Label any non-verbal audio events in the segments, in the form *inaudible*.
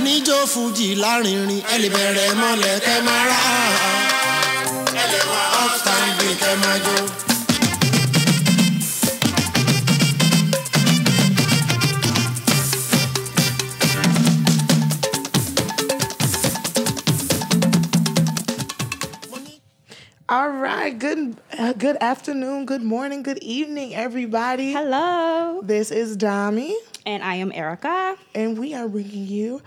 àníjó fújì lárinrin ẹ lè bẹ̀rẹ̀ mọ́lẹ̀ kẹ́ máa rà ẹ lè wá upstanding kẹ́ máa jó. All right, good uh, good afternoon, good morning, good evening, everybody. Hello. This is Dami, And I am Erica. and we are bringing you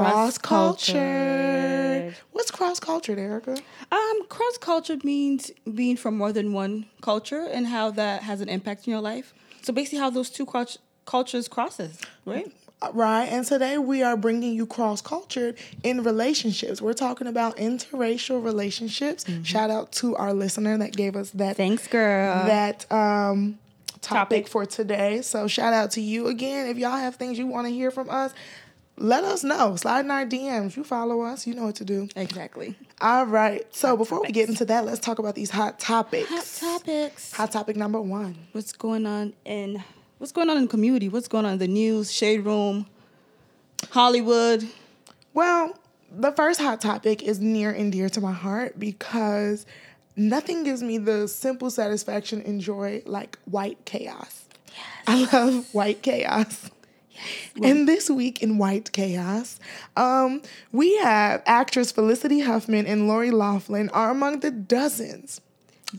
cross culture. What's cross cultured, Erica? Um, cross culture means being from more than one culture and how that has an impact in your life. So basically, how those two cult- cultures crosses, right? Uh, Right, and today we are bringing you cross cultured in relationships. We're talking about interracial relationships. Shout out to our listener that gave us that Thanks, girl. that um topic, Topic. for today. So shout out to you again. If y'all have things you want to hear from us, let us know. Slide in our DMs. You follow us, you know what to do. exactly. All right. So before we get into that, let's talk about these hot topics. Hot topics. Hot topic number one. What's going on in What's going on in the community? What's going on in the news, shade room, Hollywood? Well, the first hot topic is near and dear to my heart because nothing gives me the simple satisfaction and joy like white chaos. Yes. I love white chaos. And this week in White Chaos, um, we have actress Felicity Huffman and Lori Laughlin are among the dozens.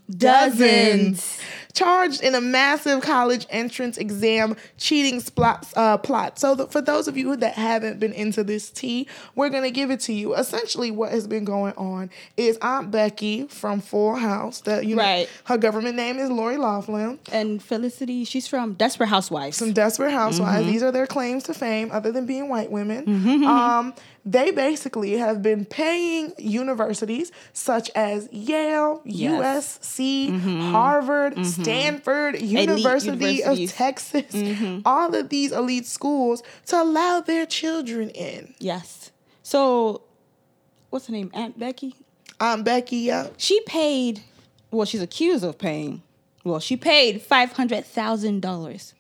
Dozens. Charged in a massive college entrance exam cheating splots, uh, plot. So, the, for those of you that haven't been into this tea, we're gonna give it to you. Essentially, what has been going on is Aunt Becky from Full House. That you know, Right. her government name is Lori Laughlin. And Felicity, she's from Desperate Housewives. Some desperate housewives. Mm-hmm. These are their claims to fame, other than being white women. Um, they basically have been paying universities such as Yale, Yes. USC, Harvard, Stanford, University of universities. Texas, all of these elite schools to allow their children in. Yes. So, what's her name? Aunt Becky. Um, Becky, yeah. She paid. Well, she's accused of paying. Well, she paid five hundred thousand dollars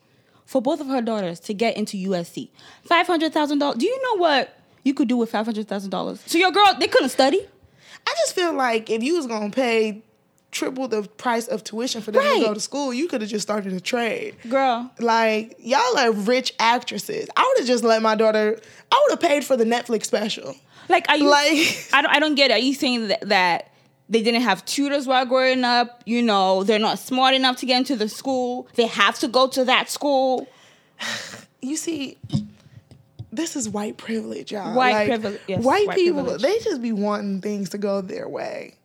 for both of her daughters to get into USC. Five hundred thousand dollars. Do you know what you could do with five hundred thousand dollars? So your girl, they couldn't study. I just feel like if you was gonna pay triple the price of tuition for them to go to school, you could have just started a trade. Girl, Like y'all are rich actresses. I would have just let my daughter. I would have paid for the Netflix special. like are you? Like- I don't. I don't get it. Are you saying that that? They didn't have tutors while growing up. You know, they're not smart enough to get into the school. They have to go to that school. *sighs* You see, this is white privilege, y'all. White Like, privilege, yes, white, white people, privilege. they just be wanting things to go their way,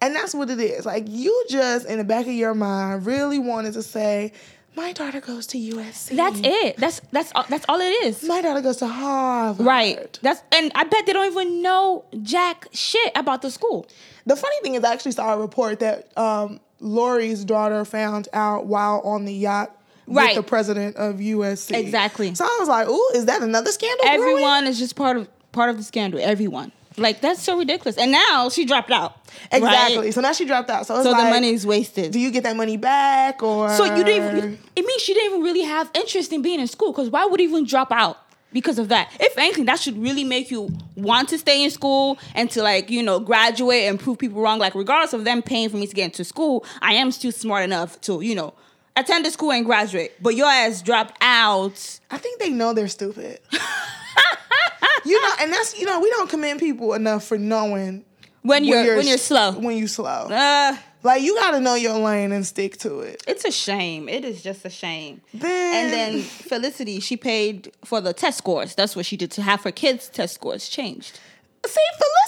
and that's what it is. Like you just in the back of your mind really wanted to say, "My daughter goes to USC. That's it. That's that's all, that's all it is. My daughter goes to Harvard. Right. That's and I bet they don't even know jack shit about the school. The funny thing is, I actually saw a report that um, Lori's daughter found out while on the yacht Right. with the president of USC. Exactly. So I was like, "Ooh, is that another scandal?" Everyone is just part of part of the scandal. Everyone. Like that's so ridiculous. And now she dropped out. right? Exactly. So now she dropped out. So it's So like, the money is wasted. Do you get that money back or? so you didn't even it means she didn't even really have interest in being in school because why would you even drop out because of that if anything that should really make you want to stay in school and to like you know graduate and prove people wrong like regardless of them paying for me to get into school i am still smart enough to you know attend the school and graduate but your ass dropped out I think they know they're stupid. *laughs* you know, and that's you know we don't commend people enough for knowing when you're, when you're slow When you slow, uh, like you got to know your lane and stick to it. it's a shame it is just a shame Then and then felicity she paid for the test scores that's what she did to have her kids test scores changed See,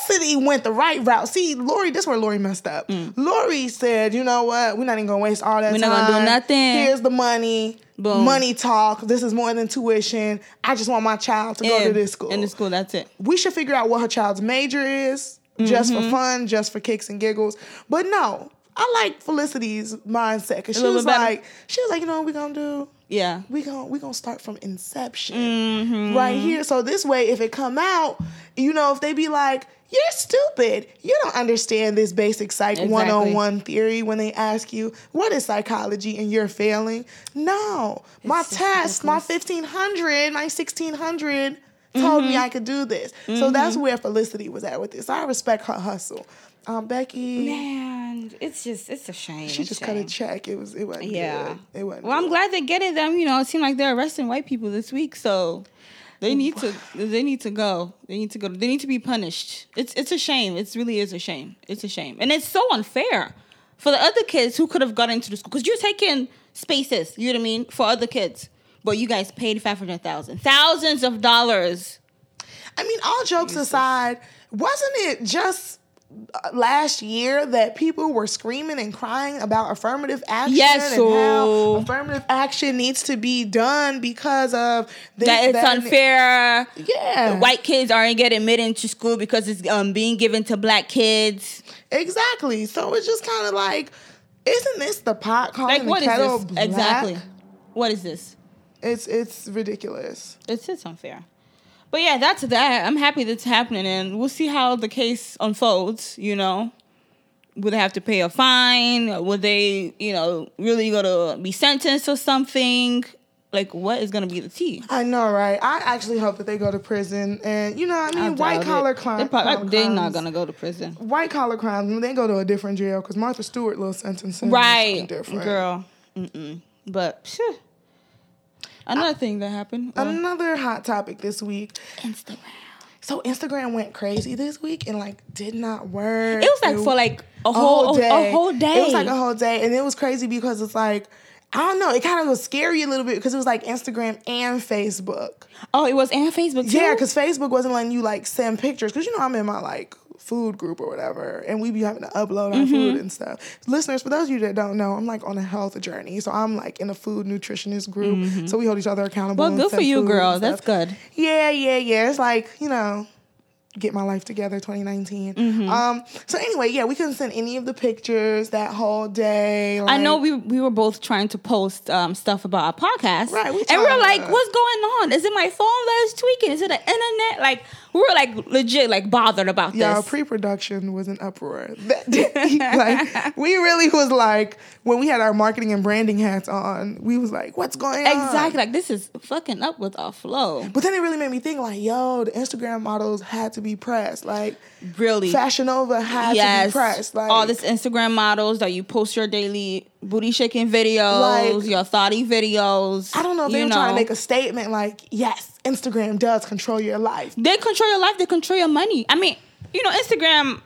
Felicity went the right route. See, Lori, this is where Lori messed up. Lori said, you know what? We're not even gonna waste all that Mm. We're time. not gonna do nothing. Here's the money. Boom. Money talk. This is more than tuition. I just want my child to go to this school. in the school that's it we should figure out what her child's major is, just Mm-hmm. for fun, just for kicks and giggles. But no, I like Felicity's mindset because she was like, she was like, you know what we gonna do? yeah we gonna we gonna start from inception Mm-hmm. right here. So this way, if it come out, you know, if they be like, "You're stupid," you don't understand this basic psych one on one theory when they ask you what is psychology and you're failing. No, my It's just test, my fifteen hundred, my sixteen hundred. told Mm-hmm. me I could do this. So that's where Felicity was at with this. I respect her hustle. Um, Becky, Man, it's just it's a shame. she just cut a check. It was it wasn't Yeah. good. It wasn't. Well, I'm glad they're getting them. You know, it seemed like they're arresting white people this week, so they need to *laughs* they need to go. They need to go. They need to be punished. It's it's a shame. It really is a shame. It's a shame, and it's so unfair for the other kids who could have got into the school because you're taking spaces. You know what I mean for other kids, but you guys paid five hundred thousand, thousands of dollars. I mean, all jokes aside, wasn't it just last year that people were screaming and crying about affirmative action Yes, and how affirmative action needs to be done because of this, That it's that, unfair. Yeah, White kids aren't getting admitted into school because it's um, being given to black kids. exactly. So it's just kind of like, isn't this the pot calling Like the what is kettle this black? exactly? What is this? It's it's ridiculous. It's it's unfair. But yeah, that's that. I'm happy that's happening, and we'll see how the case unfolds. You know, would they have to pay a fine? Would they, you know, really gonna be sentenced or something? Like, what is gonna be the tea? I know, right? I actually hope that they go to prison, and you know, I I mean, white it. collar crime. probably, they're not gonna go to prison, white collar crimes, they go to a different jail because Martha Stewart little sentencing is right, different. girl? Mm-mm. But phew. Another thing that happened. uh, Another hot topic this week. Instagram. So Instagram went crazy this week and like did not work. It was like for like a whole day a whole day. It was like a whole day, and it was crazy because it's like I don't know. It kind of was scary a little bit because it was like Instagram and Facebook. oh, it was and Facebook too. Yeah, because Facebook wasn't letting you like send pictures. Because you know I'm in my like food group or whatever, and we be having to upload our food Mm-hmm. and stuff. Listeners, for those of you that don't know, I'm like on a health journey, so I'm like in a food nutritionist group. So we hold each other accountable. Mm-hmm. well, good for you, food girl. That's good. Yeah, yeah, yeah. It's like, you know, get my life together 2019. Mm-hmm. Um, so anyway, yeah, we couldn't send any of the pictures that whole day. I know we we were both trying to post um, stuff about our podcast, Right, we and we were like, "What's going on? Is it my phone that is tweaking? Is it the internet?" Like we were like legit like bothered about this. Yeah, pre-production was an uproar. That *laughs* day, like we really was like when we had our marketing and branding hats on, we was like, "What's going on?" exactly, like this is fucking up with our flow. But then it really made me think, like, yo, the Instagram models had to be pressed. Like, Really, Fashion Nova had to be pressed. Like, All this Instagram models that you post your daily booty shaking videos, Like- your thoughty videos. I don't know if they you were trying to make a statement, like, yes, Instagram does control your life. they control your life they control your money i mean you know instagram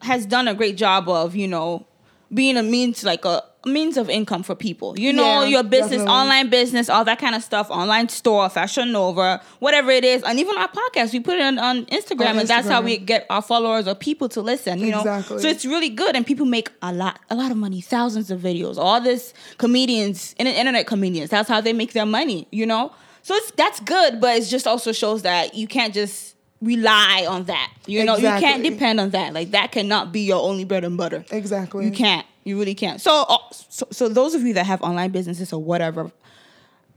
has done a great job of you know being a means like a means of income for people. You know Yeah, your business definitely. online business all that kind of stuff online store fashion nova whatever it is and even our podcast we put it on, on instagram On and that's how we get our followers or people to listen you know? Exactly. so it's really good and people make a lot a lot of money thousands of videos. All this comedians in internet comedians that's how they make their money you know? So it's that's good but it just also shows that you can't just rely on that you know? You can't depend on that. Like that cannot be your only bread and butter. Exactly. you can't you really can't so uh, so, so those of you that have online businesses or whatever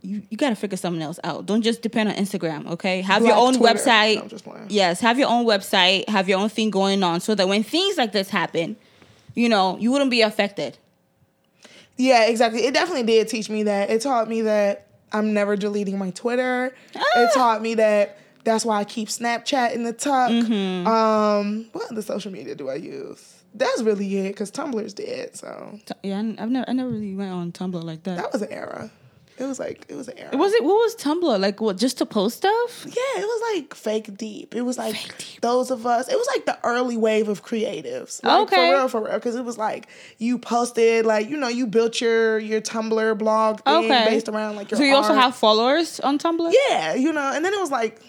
you, you gotta figure something else out. Don't just depend on Instagram, okay? Have your own Twitter. website. No, I'm just playing. Yes, have your own website, have your own thing going on so that when things like this happen, you know, you wouldn't be affected. Yeah, exactly. It definitely did teach me that. It taught me that I'm never deleting my Twitter. Ah. It taught me that that's why I keep Snapchat in the tuck. Mm-hmm. Um, what other social media do I use? That's really it because Tumblr's dead. So Yeah, I- I've never I never really went on Tumblr like that. that was an era. It was like it was an era. was it what was Tumblr? Like what just to post stuff? Yeah, it was like fake deep. It was like those of us. It was like the early wave of creatives. Like, Okay. for real, for real. Because it was like you posted, like you know, you built your your Tumblr blog thing Okay. based around like your. So you also have followers on Tumblr? Yeah, you know, and then it was like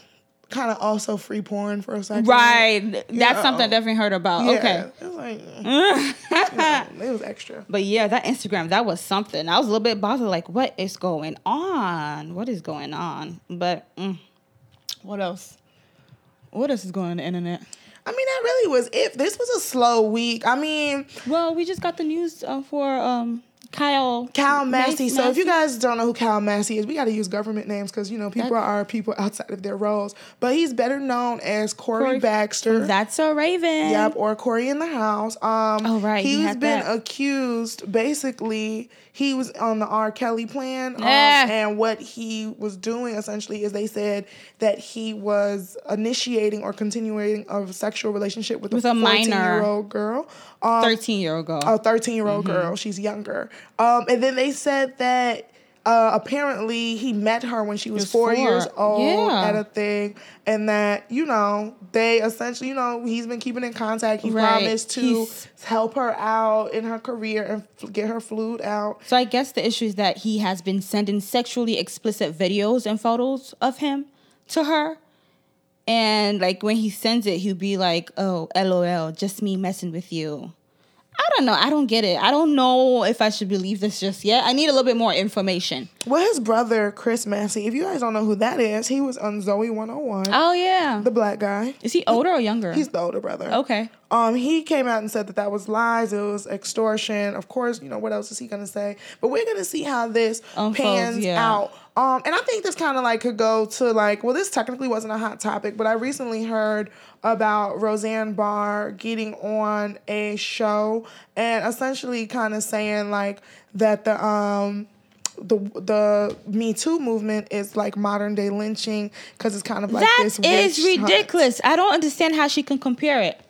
kind of also free porn for a second. Right. That's Yeah. something I definitely heard about. Yeah, Okay. It was like *laughs* you it was extra. But yeah, that Instagram, that was something. I was a little bit bothered, like, what is going on? What is going on? But mm, what else? What else is going on the internet? I mean, that really was it. This was a slow week. I mean, Well, we just got the news uh, for um Kyle. Cal Massey. So if you guys don't know who Kyle Massey is, we got to use government names because you know people That- are people outside of their roles. But he's better known as Cory, Cory- Baxter. That's So Raven. Yep, or Cory in the house. Um, Oh, right, he He's had been that. accused. Basically, he was on the R. Kelly plan, um, Eh. and what he was doing essentially is they said that he was initiating or continuing a sexual relationship with, With a a minor. fourteen-year-old girl. Um, 13 year old girl. a 13 year old Mm-hmm. girl. She's younger. Um, and then they said that uh, apparently he met her when she was, was four, four. years old Yeah. at a thing, and that you know they essentially, you know, he's been keeping in contact. He Right. promised to He's- help her out in her career and f- get her flued out. So I guess the issue is that he has been sending sexually explicit videos and photos of him to her. And like when he sends it, he'll be like, "Oh, lol, just me messing with you." I don't know. I don't get it. I don't know if I should believe this just yet. I need a little bit more information. Well, his brother Chris Massey, if you guys don't know who that is, he was on Zoey 101, Oh yeah. the black guy. is he older or younger? He's the older brother. okay. Um, he came out and said that that was lies. It was extortion. Of course, you know what else is he gonna say? But we're gonna see how this Unfolds, pans yeah. out. Um, and I think this kind of like could go to like, well, this technically wasn't a hot topic, but I recently heard about Roseanne Barr getting on a show and essentially kind of saying like that the um the the Me Too movement is like modern day lynching because it's kind of like That this is witch hunt. ridiculous. I don't understand how she can compare it.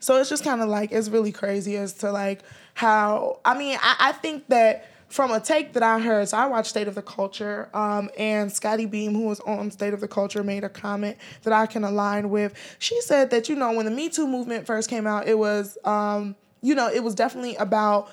So it's just kind of like it's really crazy as to like how I mean I, I think that from a take that I heard, so I watched State of the Culture, um, and Scottie Beam, who was on State of the Culture, made a comment that I can align with. She said that you know when the Me Too movement first came out, it was um, you know it was definitely about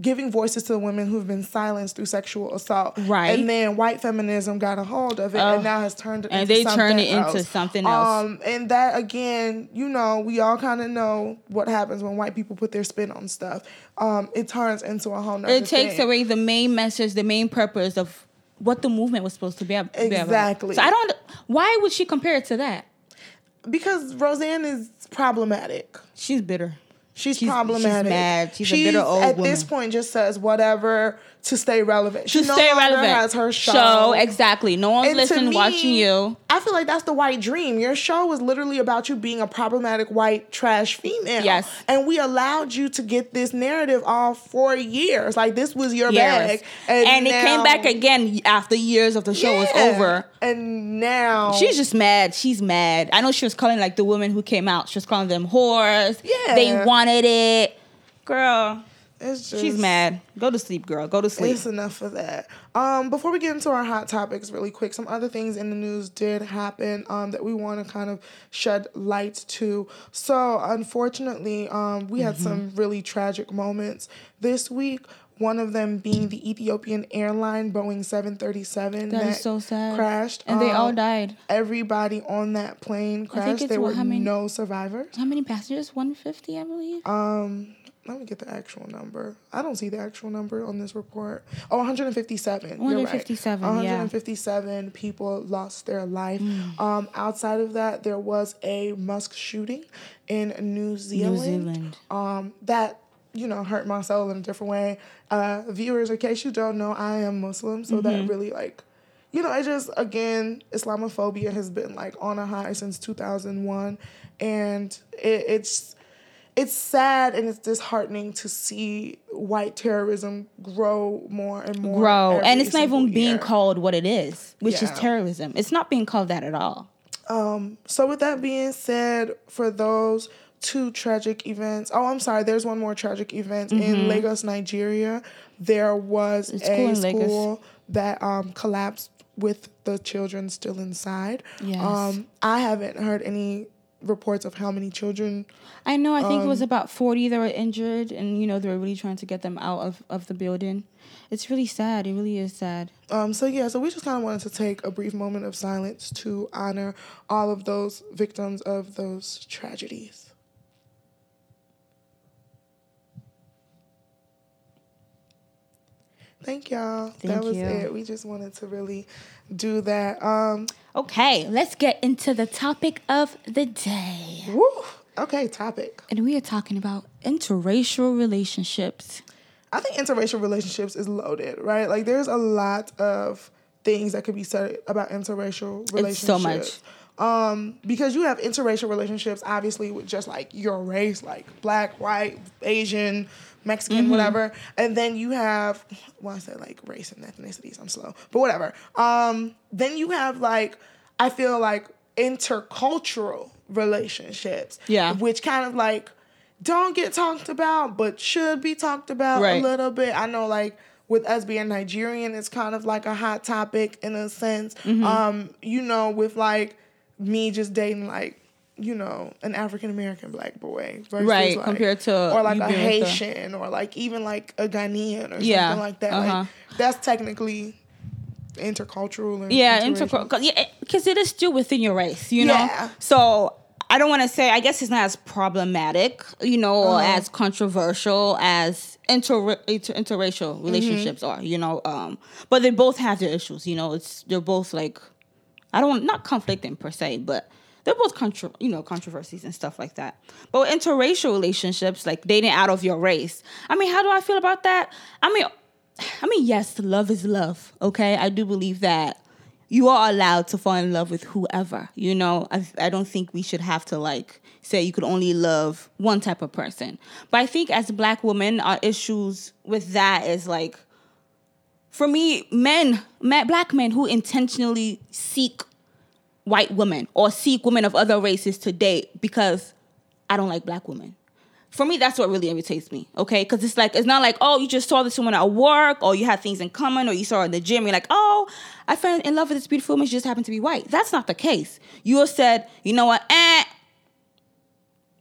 giving voices to the women who've been silenced through sexual assault. Right. And then white feminism got a hold of it Oh. and now has turned it And into they turned it into else. something else. Um, and that again, you know, we all kind of know what happens when white people put their spin on stuff. Um, it turns into a whole nother It takes thing. away the main message, the main purpose of what the movement was supposed to be about. Exactly. So I don't. Why would she compare it to that? because Roseanne is problematic. She's bitter. She's, She's- problematic. she's mad. She's a bitter old at woman. this point just says whatever to stay relevant. She To no stay relevant. has her show. exactly. No one's And listening, me, watching you. I feel like that's the white dream. Your show was literally about you being a problematic white trash female. Yes. And we allowed you to get this narrative all for years. Like this was your Yes. bag. And, it came back again after years of the show was over. And now She's just mad. She's mad. I know she was calling like the women who came out. She was calling them whores. Yeah. They wanted it. Girl, it's just, she's mad. Go to sleep, girl. Go to sleep. It's enough of that. Um, before we get into our hot topics, really quick, some other things in the news did happen um, that we want to kind of shed light to. So, unfortunately, um, we had some Mm-hmm. really tragic moments this week. One of them being the Ethiopian airline Boeing 737 That is so sad. crashed, And they all Um, died. Everybody on that plane crashed. There what- were how many- no survivors. How many passengers? 150, I believe. Um, let me get the actual number. I don't see the actual number on this report. Oh, 157. You're right. 157, yeah. 157 people lost their life. Mm. Um, outside of that, there was a Musk shooting in New Zealand. New Zealand. Um, that you know hurt my soul in a different way. Uh, viewers, in case you don't know, I am Muslim, so Mm-hmm. that really like. You know, it just again, Islamophobia has been like on a high since two thousand one, and it, it's it's sad and it's disheartening to see white terrorism grow more and more. Grow. And it's not even single being called what it is, which is terrorism. It's not being called that at all. Um, so with that being said, for those two tragic events, oh, I'm sorry, there's one more tragic event in Lagos, Nigeria. There was Mm-hmm. A a school Lagos. school that um, collapsed with the children still inside. Yes. Um, I haven't heard any reports of how many children. I know. I think it was Um, about 40 that were injured, and, you know, they were really trying to get them out of, of the building. It's really sad. It really is sad. Um, so yeah, so we just kind of wanted to take a brief moment of silence to honor all of those victims of those tragedies. Thank y'all. Thank that was you. it. We just wanted to really do that. Um, Okay, let's get into the topic of the day. woo. Okay, topic. And we are talking about interracial relationships. I think interracial relationships is loaded, right? Like there's a lot of things that could be said about interracial relationships. It's so much. Um, because you have interracial relationships, obviously, with just like your race, like black, white, Asian, Mexican, Mm-hmm. whatever. And then you have, well, I said like race and ethnicities, I'm slow, but whatever. Um, then you have like, I feel like intercultural relationships. Yeah. Which kind of like don't get talked about, but should be talked about Right. a little bit. I know like with us being Nigerian, it's kind of like a hot topic in a sense. Mm-hmm. Um, you know, with like me just dating like, you know, an African American black boy versus Right, like- compared to or like a being with a- Haitian or like even like a Ghanaian or Yeah, something like that. uh-huh. Like that's technically intercultural and Yeah, intercultural. Yeah, because it is still within your race, you know. Yeah. So I don't want to say. I guess it's not as problematic, you know, or Uh-huh. as controversial as inter, inter interracial Mm-hmm. relationships are, you know. Um, but they both have their issues, you know. It's they're both like, I don't want not conflicting per se, but they're both contro, you know, controversies and stuff like that. But interracial relationships, like dating out of your race, I mean, how do I feel about that? I mean, I mean, yes, love is love. Okay, I do believe that you are allowed to fall in love with whoever. You know, I, I don't think we should have to like say you could only love one type of person. But I think as black women, our issues with that is like, for me, men black men who intentionally seek white women or seek women of other races to date because I don't like black women. For me, that's what really irritates me, okay? Because it's like, it's not like, oh, you just saw this woman at work, or you had things in common, or you saw her in the gym. You're like, oh, I fell in love with this beautiful woman. She just happened to be white. That's not the case. You have said, you know what, eh,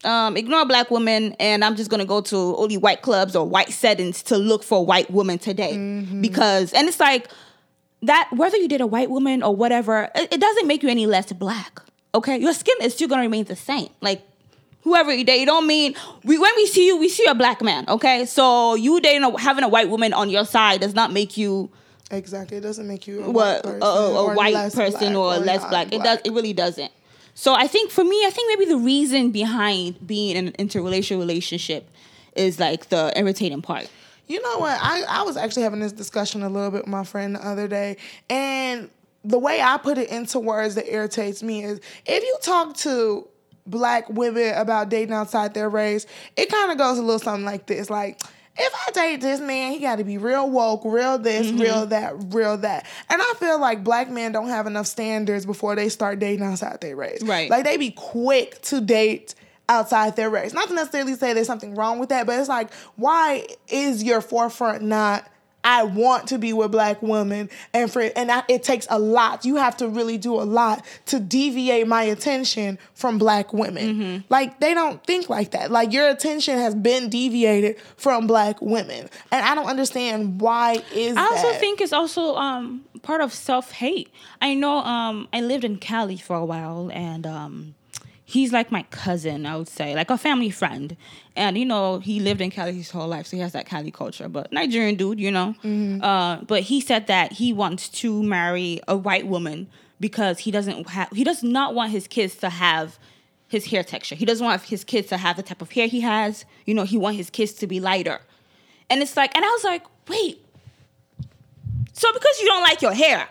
um, ignore black women, and I'm just gonna go to only white clubs or white settings to look for white women today. Because, and it's like, that whether you did a white woman or whatever, it, it doesn't make you any less black. Okay, your skin is still gonna remain the same. Like whoever you date, you don't mean we when we see you, we see a black man. Okay, so you dating a, having a white woman on your side does not make you Exactly. It doesn't make you a what white person a, a or white less person black or less black. It does. It really doesn't. So I think for me, I think maybe the reason behind being in an interracial relationship is like the irritating part. You know what? I, I was actually having this discussion a little bit with my friend the other day, and the way I put it into words that irritates me is if you talk to black women about dating outside their race, it kind of goes a little something like this like, if I date this man, he got to be real woke, real this, Mm-hmm. real that, real that. And I feel like black men don't have enough standards before they start dating outside their race. Right. Like they be quick to date outside their race. Not to necessarily say there's something wrong with that, but it's like, why is your forefront not? I want to be with black women, and for and that, it takes a lot. You have to really do a lot to deviate my attention from black women. Mm-hmm. Like they don't think like that. Like your attention has been deviated from black women, and I don't understand why is I also that? think it's also um, part of self hate. I know um, I lived in Cali for a while, and um, he's like my cousin, I would say, like a family friend. And you know, he lived in Cali his whole life, so he has that Cali culture. But Nigerian dude, you know. Uh, but he said that he wants to marry a white woman because he doesn't have, he does not want his kids to have his hair texture. He doesn't want his kids to have the type of hair he has. You know, he want his kids to be lighter. And it's like, and I was like, wait, so because you don't like your hair,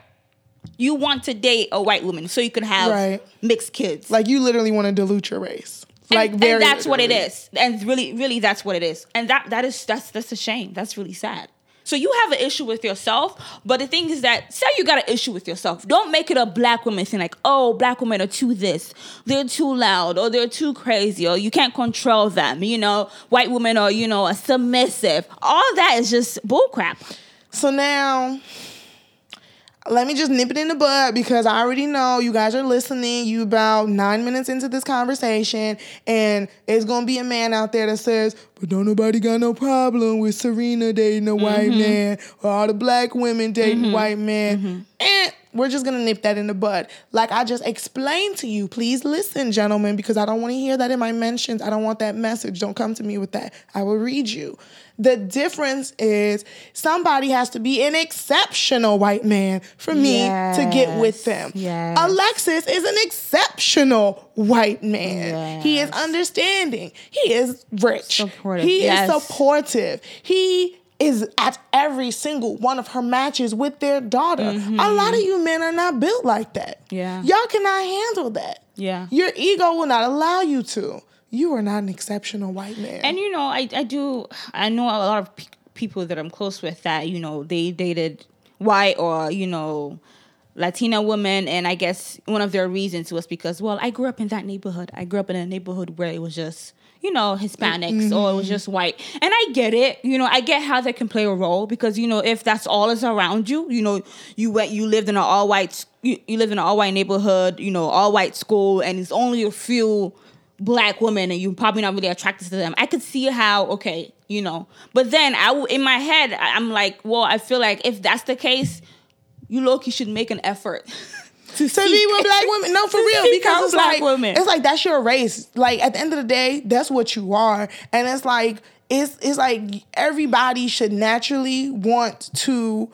you want to date a white woman so you can have Right. mixed kids. like you literally want to dilute your race. And- Like and, very that's what it is. And really, really that's what it is. And that that is that's that's a shame. That's really sad. So you have an issue with yourself, but the thing is that say you got an issue with yourself. Don't make it a black woman thing like, oh, black women are too this, they're too loud, or they're too crazy, or you can't control them. You know, white women are, you know, a submissive. All that is just bullcrap. So now, let me just nip it in the bud because I already know you guys are listening. You about nine minutes into this conversation, and it's gonna be a man out there that says, "But don't nobody got no problem with Serena dating a white mm-hmm. man or all the black women dating mm-hmm. white men." Mm-hmm. And we're just gonna nip that in the bud. Like I just explained to you. Please listen, gentlemen, because I don't want to hear that in my mentions. I don't want that message. Don't come to me with that. I will read you. The difference is somebody has to be an exceptional white man for me to get with them. Yes. Alexis is an exceptional white man. He is understanding. He is rich. Supportive, He yes. is supportive. He is at every single one of her matches with their daughter. A lot of you men are not built like that. Mm-hmm. Yeah. Y'all cannot handle that. Yeah. Your ego will not allow you to. You are not an exceptional white man. And you know, I I do I know a lot of pe- people that I'm close with that you know they dated white or you know Latina women, and I guess one of their reasons was because well I grew up in that neighborhood. I grew up in a neighborhood where it was just you know Hispanics or it was mm-hmm. just white, and I get it. You know, I get how that can play a role because you know if that's all is around you, you know you went you lived in an all white you, you lived in an all white neighborhood, you know all white school, and it's only a few black women and you're probably not really attracted to them. I could see how okay, you know. But then I in my head I'm like, well, I feel like if that's the case, you low key should make an effort *laughs* to, be with black women. No, for real. Because it's black like women. it's like that's your race. Like at the end of the day, that's what you are. And it's like it's it's like everybody should naturally want to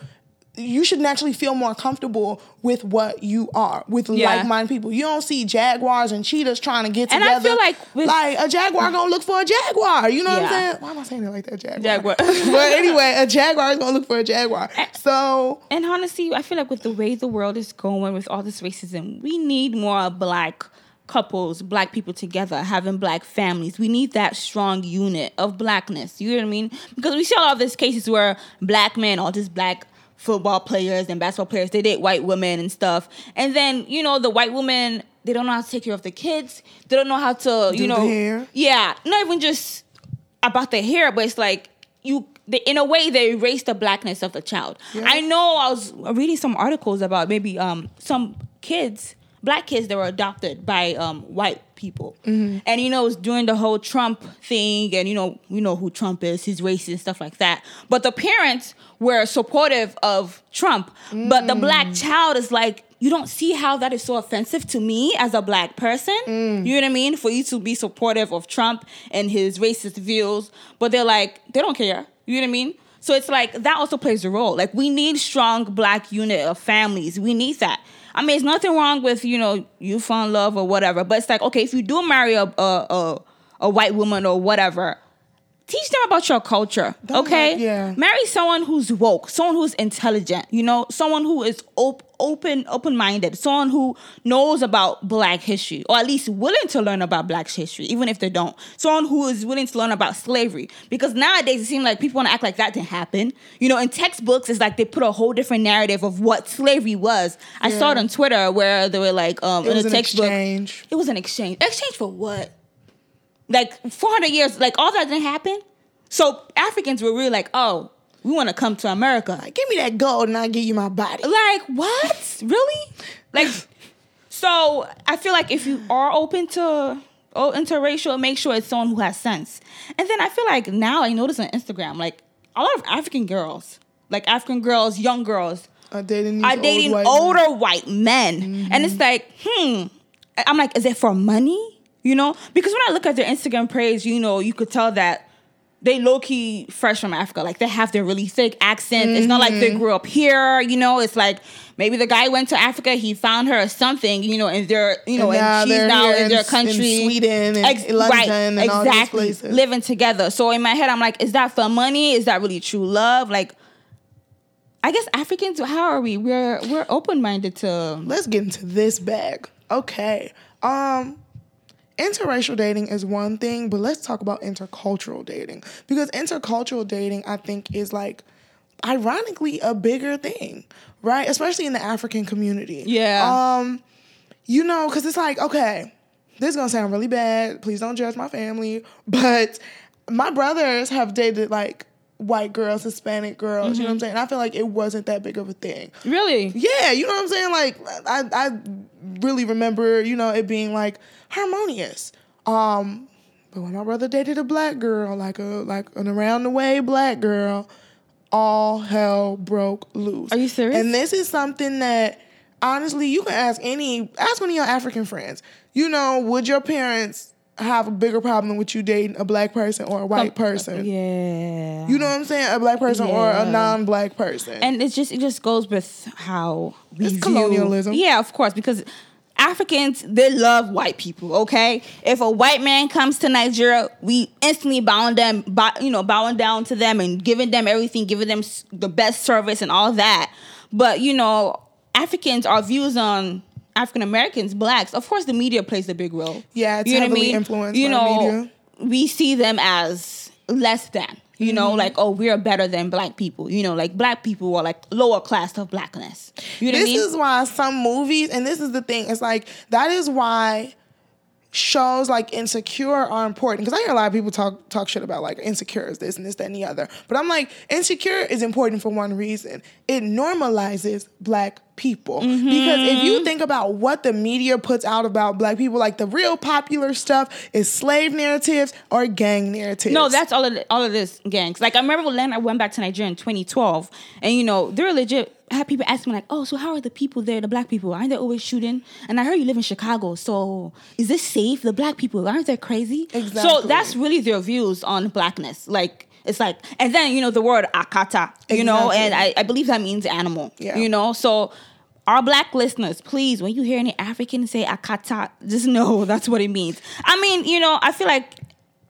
you should naturally feel more comfortable with what you are with Yeah. like-minded people. You don't see jaguars and cheetahs trying to get And together. I feel like with- like a jaguar gonna look for a jaguar. You know what I'm saying? Why am I saying it like that? Jaguar. Jaguar. *laughs* but anyway, a jaguar is gonna look for a jaguar. So And honestly, I feel like with the way the world is going with all this racism, we need more black couples, black people together, having black families. We need that strong unit of blackness. You know what I mean? Because we see all these cases where black men or just black football players and basketball players, they date white women and stuff. And then, you know, the white women, they don't know how to take care of the kids. They don't know how to, Do you the know, yeah, not even just about the hair, but it's like you. They, in a way, they erase the blackness of the child. I know. I was reading some articles about maybe um some kids, black kids that were adopted by um white people, mm-hmm. and you know, it was during the whole Trump thing, and you know, you know who Trump is, he's racist, stuff like that. But the parents were supportive of Trump, but the black mm. child is like. You don't see how that is so offensive to me as a black person. Mm. You know what I mean? For you to be supportive of Trump and his racist views, but they're like, they don't care. You know what I mean? So it's like that also plays a role. Like we need strong black unit of families. We need that. I mean, there's nothing wrong with you know you fall in love or whatever, but it's like okay, if you do marry a a a, a white woman or whatever, teach them about your culture. Don't okay, yeah. marry someone who's woke, someone who's intelligent. You know, someone who is op- open open minded, someone who knows about Black history, or at least willing to learn about Black history, even if they don't. Someone who is willing to learn about slavery, because nowadays it seems like people want to act like that didn't happen. You know, in textbooks, it's like they put a whole different narrative of what slavery was. I saw it on Twitter where they were like, um, it in was a an textbook, exchange. it was an exchange. Exchange for what? Like 400 years, like all that didn't happen. So Africans were really like, oh, we want to come to America. Like, Give me that gold and I'll give you my body. like what? really? Like, so I feel like if you are open to oh, interracial, make sure it's someone who has sense. And then I feel like now I notice on Instagram, like a lot of African girls, like African girls, young girls, Are dating are old dating white men. older white men. And it's like, hmm. I'm like, is it for money? You know? Because when I look at their Instagram page, you know, you could tell that they low key fresh from Africa. Like they have their really thick accent. It's not like they Mm-hmm. grew up here, you know. It's like maybe the guy went to Africa, he found her or something, you know, and they're, you know, And and she's now in in their S- in country. Sweden and London and all these places. Living together. So in my head, I'm like, is that for money? Is that really true love? Like I guess Africans, how are we? We're we're open minded to Let's get into this bag. Okay. Um interracial dating is one thing, but let's talk about intercultural dating because intercultural dating I think is like ironically a bigger thing, right? Especially in the African community. Yeah. Um you know, cuz it's like, okay, this is to sound really bad. Please don't judge my family, but my brothers have dated like white girls, Hispanic girls, you know what I'm saying? I feel like it wasn't that big of a thing. really. Yeah, you know what I'm saying? Like I I really remember, you know, it being like harmonious. Um but when my brother dated a black girl, like a like an around the way black girl, all hell broke loose. Are you serious? And this is something that honestly you can ask any ask one of your African friends. You know, would your parents have a bigger problem with you dating a black person or a white person? Yeah. You know what I'm saying? A black person or a non-black person. and it just it just goes with how we It's view- colonialism. Yeah, of course, because Africans, they love white people. Okay, if a white man comes to Nigeria, we instantly bow them, bow, you know, bowing down to them and giving them everything, giving them the best service and all that. But you know, Africans, our views on African Americans, blacks, of course, the media plays a big role. Yeah, it's you know what I mean? influenced You know, media. we see them as less than. You know, Mm-hmm. like oh, we are better than black people. You know, like black people are like lower class of blackness. You know what I this mean? is why some movies, and this is the thing, it's like that is why shows like Insecure are important. Because I hear a lot of people talk talk shit about like Insecure is this and this, that, and the other. But I'm like, Insecure is important for one reason. It normalizes black people. Because if Mm-hmm. you think about what the media puts out about black people, like the real popular stuff is slave narratives or gang narratives. No, that's all of the, all of this gangs. Like I remember when I went back to Nigeria in 2012, and you know they're legit. I had people ask me like, "Oh, so how are the people there? The black people aren't they always shooting?" And I heard you live in Chicago, so is this safe? The black people aren't they crazy? So that's really their views on blackness. Like it's like, and then you know the word akata, you know, and I, I believe that means animal. Yeah. You know, so. Our black listeners, please, when you hear any African say akata, just know *laughs* that's what it means. I mean, you know, I feel like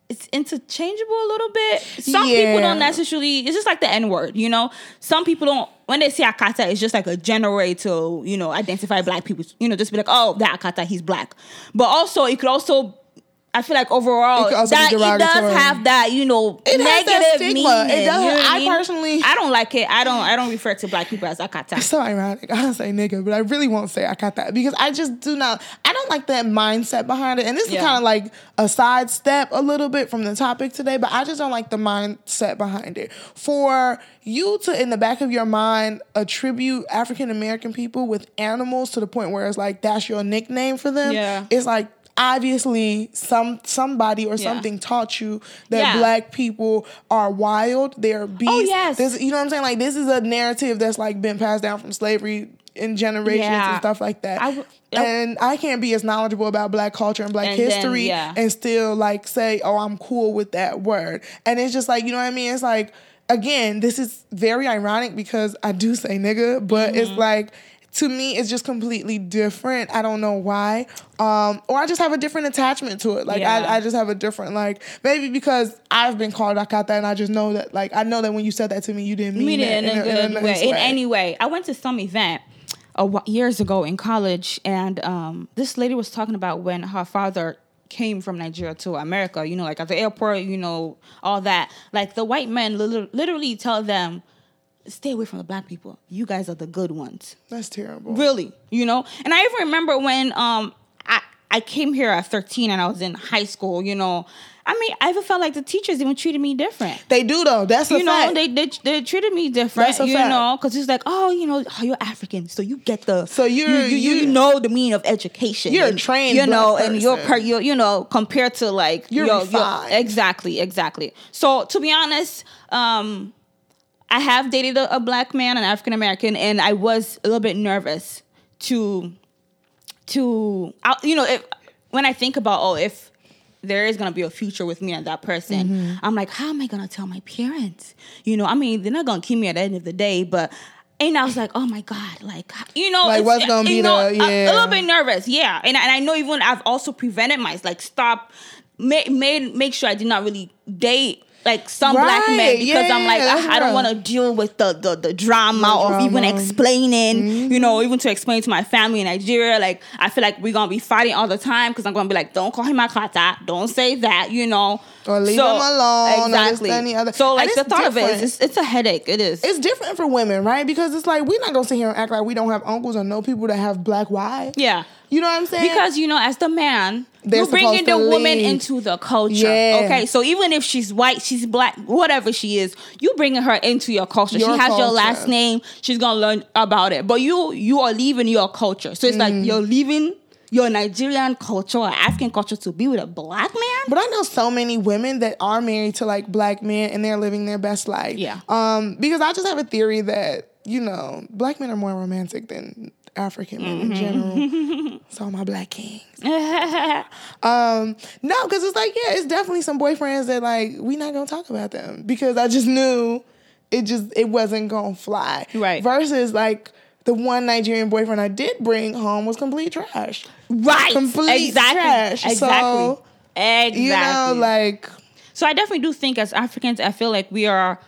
it's interchangeable a little bit. Some people don't necessarily. It's just like the N word, you know. Some people don't. When they say Akata, it's just like a general way to you know identify black people. You know, just be like, oh, that Akata, he's black. But also, it could also. I feel like overall It could also be that it does have that you know It has that negative stigma. It meaning. does- you know I mean? personally- I don't like it. I don't. I don't refer to black people as Akata. It's so ironic. *laughs* I don't say nigga, but I really won't say that because I just do not. I don't like that mindset behind it. And this Yeah. is kind of like a sidestep a little bit from the topic today, but I just don't like the mindset behind it. For you to, in the back of your mind, attribute African American people with animals to the point where it's like that's your nickname for them. Yeah. It's like obviously some somebody or Yeah. something taught you that Yeah. black people are wild, they're beasts. Oh, yes. There's- you know what I'm saying? Like this is a narrative that's like been passed down from slavery in generations Yeah. and stuff like that. I w- and I can't be as knowledgeable about black culture and black And then, history yeah. and still like say, "Oh, I'm cool with that word." And it's just like, you know what I mean? It's like again, this is very ironic because I do say nigga, but it's Mm-hmm. like to me it's just completely different. I don't know why. Um, or I just have a different attachment to it. Like Yeah. I, I just have a different like maybe because I've been called Akata and I just know that like I know that when you said that to me you didn't mean, it in a good nice way. In any way, I went to some event a years ago in college, and um, this lady was talking about when her father came from Nigeria to America. You know, like at the airport, you know, all that. Like the white men lit- literally tell them, "Stay away from the black people. You guys are the good ones." That's terrible. Really, you know. And I even remember when um I I came here at 13 and I was in high school. You know, I mean, I even felt like the teachers even treated me different They do though. That's a you know, fact. they, they they treated me different. That's a you fact. know, because it's like, oh, you know, oh, you're African, so you get the So you're- you, you, you know the meaning of education. You're and, trained you know, and you're per, you're you know compared to like You're your- your- refined. exactly, exactly. So to be honest, um, I have dated a, a black man, an African American, and I was a little bit nervous to to I- you know if when I think about oh if there is gonna be a future with me and that person, Mm-hmm. I'm like, how am I gonna tell my parents? You know, I mean, they're not gonna keep me at the end of the day, but and I was like, oh my god, like you know, Like, what's gonna be know, the- a- a, little bit nervous, yeah, and I- and I know even I've also prevented myself, like stop, made made make sure I did not really date. Like some black men Right, because I'm like yeah, I, I don't want to deal with the the, the drama of even drama. explaining, mm-hmm. you know, even to explain to my family in Nigeria. Like, I feel like we're gonna be fighting all the time because I'm gonna be like, don't call him Akata, don't say that, you know, Or leave him alone, Exactly. the other. So, like, the thought of it different. is, it's, it's a headache. It is. it's different for women, right? Because it's like we're not gonna sit here and act like we don't have uncles or know people that have black wives. yeah. You know what I'm saying? Because you know, as the man, They're you're bringing the to woman lead. into the culture. Yeah. Okay, so even if she's white, she's black, whatever she is, you bringing her into your culture. Your she has your last name. She's gonna learn about it. But you, you are leaving your culture. So it's Mm. like you're leaving your Nigerian culture or African culture to be with a black man. But I know so many women that are married to like black men and they're living their best life. Yeah. Um, because I just have a theory that, you know, black men are more romantic than African men in general. *laughs* so my black kings. Um, no, because it's like, yeah, it's definitely some boyfriends that like we not gonna talk about them because I just knew it just it wasn't gonna fly. Right. Versus like the one Nigerian boyfriend I did bring home was complete trash. Right. Complete exactly. trash. Exactly. So, exactly. You know, like So I definitely do think as Africans, I feel like we are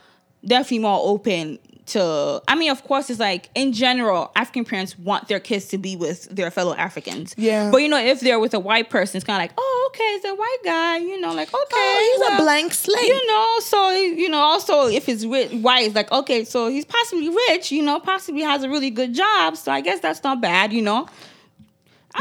definitely more open to. I mean, of course, it's like in general, African parents want their kids to be with their fellow Africans. Yeah. But you know, if they're with a white person, it's kind of like, oh, okay, it's a white guy. You know, like okay, oh, he's well, a blank slate. You know, so you know, also if it's rich, white, it's like okay, so he's possibly rich. You know, possibly has a really good job. So I guess that's not bad. You know.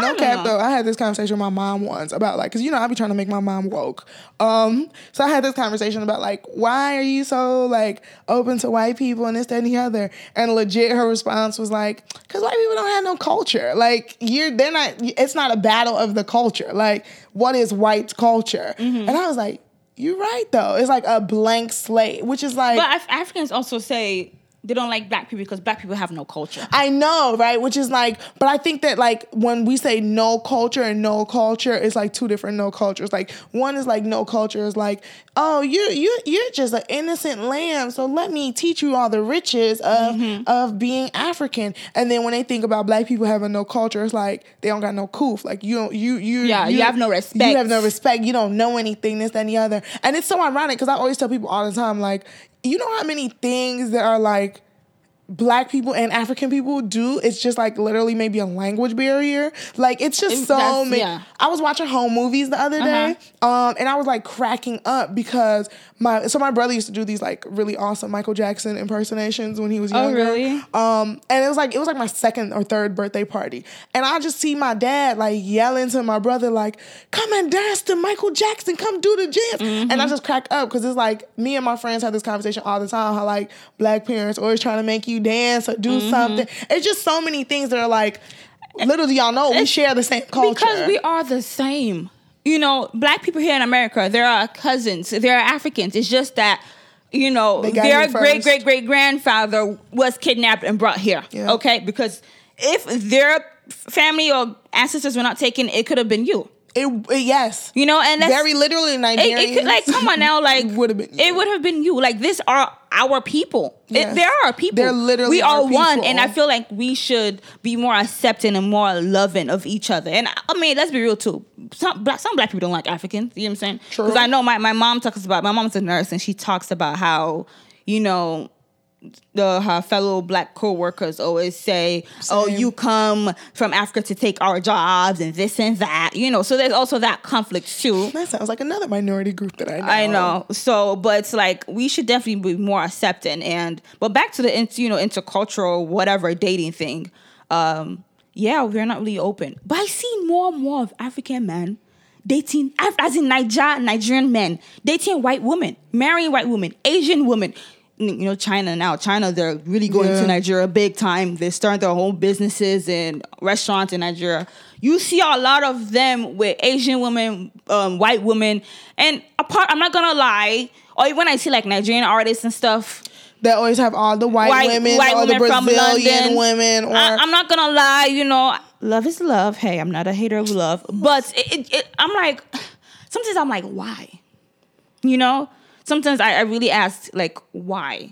No cap know. though. I had this conversation with my mom once about like, cause you know I be trying to make my mom woke. Um, so I had this conversation about like, why are you so like open to white people and this, that, and the other? And legit, her response was like, cause white people don't have no culture. Like you're, they're not. It's not a battle of the culture. Like what is white culture? Mm-hmm. And I was like, you're right though. It's like a blank slate, which is like. But Af- Africans also say they don't like black people because black people have no culture. I know, right? Which is like, but I think that like when we say no culture and no culture, it's like two different no cultures. Like one is like no culture is like, oh, you're you you're just an innocent lamb, so let me teach you all the riches of Mm-hmm. of being African. And then when they think about black people having no culture, it's like they don't got no coof. Like you don't you you Yeah, you have no respect. You have no respect. You don't know anything. This that, and the other. And it's so ironic because I always tell people all the time, like, you know how many things that are like black people and African people do, it's just like literally maybe a language barrier. Like it's just It- so many. yeah. I was watching home movies the other day, um, and I was like cracking up because my so my brother used to do these like really awesome Michael Jackson impersonations when he was Oh, younger. really? Um, and it was like it was like my second or third birthday party, and I just see my dad like yelling to my brother like, "Come and dance to Michael Jackson, come do the jams," Mm-hmm. and I just crack up because it's like me and my friends have this conversation all the time how like black parents always trying to make you dance or do Mm-hmm. something. It's just so many things that are like. Little do y'all know, we share the same culture. Because we are the same. You know, black people here in America, there are cousins, there are Africans. It's just that, you know, their great great great grandfather was kidnapped and brought here. Yeah. Okay? Because if their family or ancestors were not taken, it could have been you. It, it- yes, You know, and that's very literally it, it could like come on now, *laughs* like would have been. it would have been you. Like this are our people. Yes. It, they're people. They're literally we are one, and I feel like we should be more accepting and more loving of each other. And I mean, let's be real too. Some black some black people don't like Africans. You know what I'm saying? Because I know my my mom talks about my mom's a nurse, and she talks about how you know the her fellow black co-workers always say, "Oh, you come from Africa to take our jobs and this and that." You know, so there's also that conflict too. That sounds like another minority group that I know. I know. So, but it's like we should definitely be more accepting. And but back to the you know intercultural whatever dating thing. Um, yeah, we're not really open. But I see more and more of African men dating, as in Niger Nigerian men dating white women, marrying white women, Asian women. You know, China now. China, they're really going Yeah. to Nigeria big time. They start their own businesses and restaurants in Nigeria. You see a lot of them with Asian women, um, white women, and apart. I'm not gonna lie. Or when I see like Nigerian artists and stuff, They always have all the white, white, women white the women from Brazilian women. Or I, am not gonna lie, you know, love is love. Hey, I'm not a hater of love, but it, it, it, I'm like, sometimes I'm like, why? You know, sometimes I, I really ask like, why?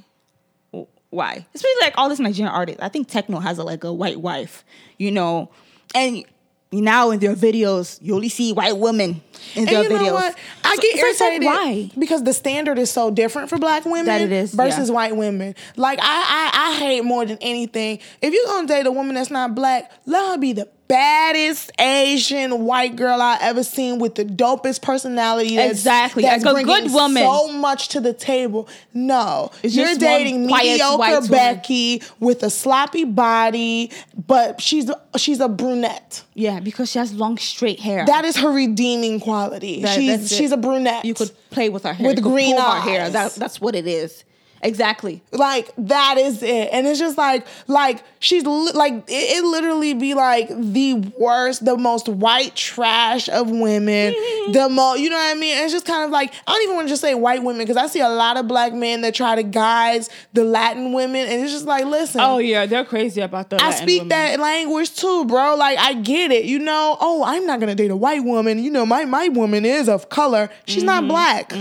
Why? Especially like all this Nigerian artists. I think Tekno has a, like a white wife, you know, and now in their videos you only see white women in and their you videos. know what? I So- get so irritated. why? Because the standard is so different for black women That it is, versus yeah. white women. Like I, I, I hate more than anything. If you're gonna date a woman that's not black, let her be the baddest Asian white girl I ever seen with the dopest personality. That's, Exactly. that's Like a good woman. So much to the table. No, It's you're dating mediocre woman. Becky with a sloppy body, but she's she's a brunette. Yeah, because she has long straight hair. That is her redeeming quality. That- she's she's a brunette. You could play with her hair. With You green her hair. eyes. That, that's what it is. Exactly. like that is it, and it's just like like she's li- like it, it literally be like the worst, the most white trash of women. *laughs* the most, you know what I mean? It's just kind of like I don't even want to just say white women because I see a lot of black men that try to guide the Latin women, and it's just like listen. Oh yeah, they're crazy about the. I speak that language too, bro. Like I get it. You know, oh, I'm not gonna date a white woman. You know, my my woman is of color. She's Mm-hmm. not black.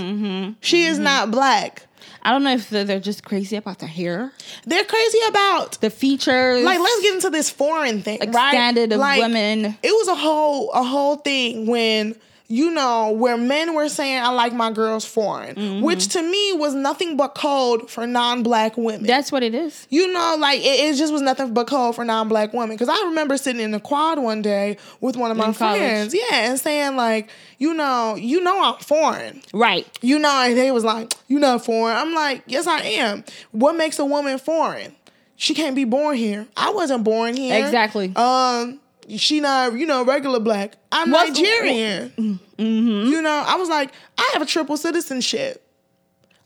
She is not black. I don't know if they're, just crazy about the hair, They're crazy about the features. like let's get into this foreign thing, Like right? standard of Like, women. It was a whole a whole thing when you know where men were saying I like my girls foreign, Mm-hmm. which to me was nothing but code for non-black women. That's what it is. you know, like it, it just was nothing but code for non-black women. Because I remember sitting in the quad one day with one of my In college. friends, yeah, and saying like, you know, you know I'm foreign. Right. You know, and they was like, "You not foreign." I'm like, "Yes, I am." What makes a woman foreign? She can't be born here. I wasn't born here. Exactly. Um, she not, you know, regular black. I'm What's- Nigerian. Mm-hmm. You know, I was like, I have a triple citizenship.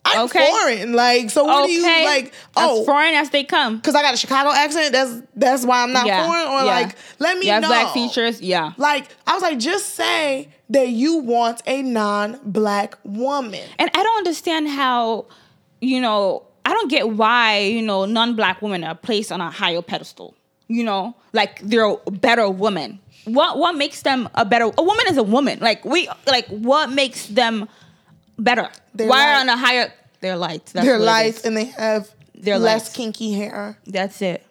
I'm Okay. foreign. Like, so what okay. do you like? as Oh, foreign as they come. because I got a Chicago accent. That's that's why I'm not Yeah. foreign. Or yeah. like, let me know. black features. Yeah. Like, I was like, just say that you want a non-black woman. And I don't understand how, you know, I don't get why, you know, non black women are placed on a higher pedestal. You know, like they're a better woman. What what makes them a better a woman is a woman. Like we like what makes them better? They're why light. are on a higher they're light. That's They're light and they have They're less light. kinky hair. That's it.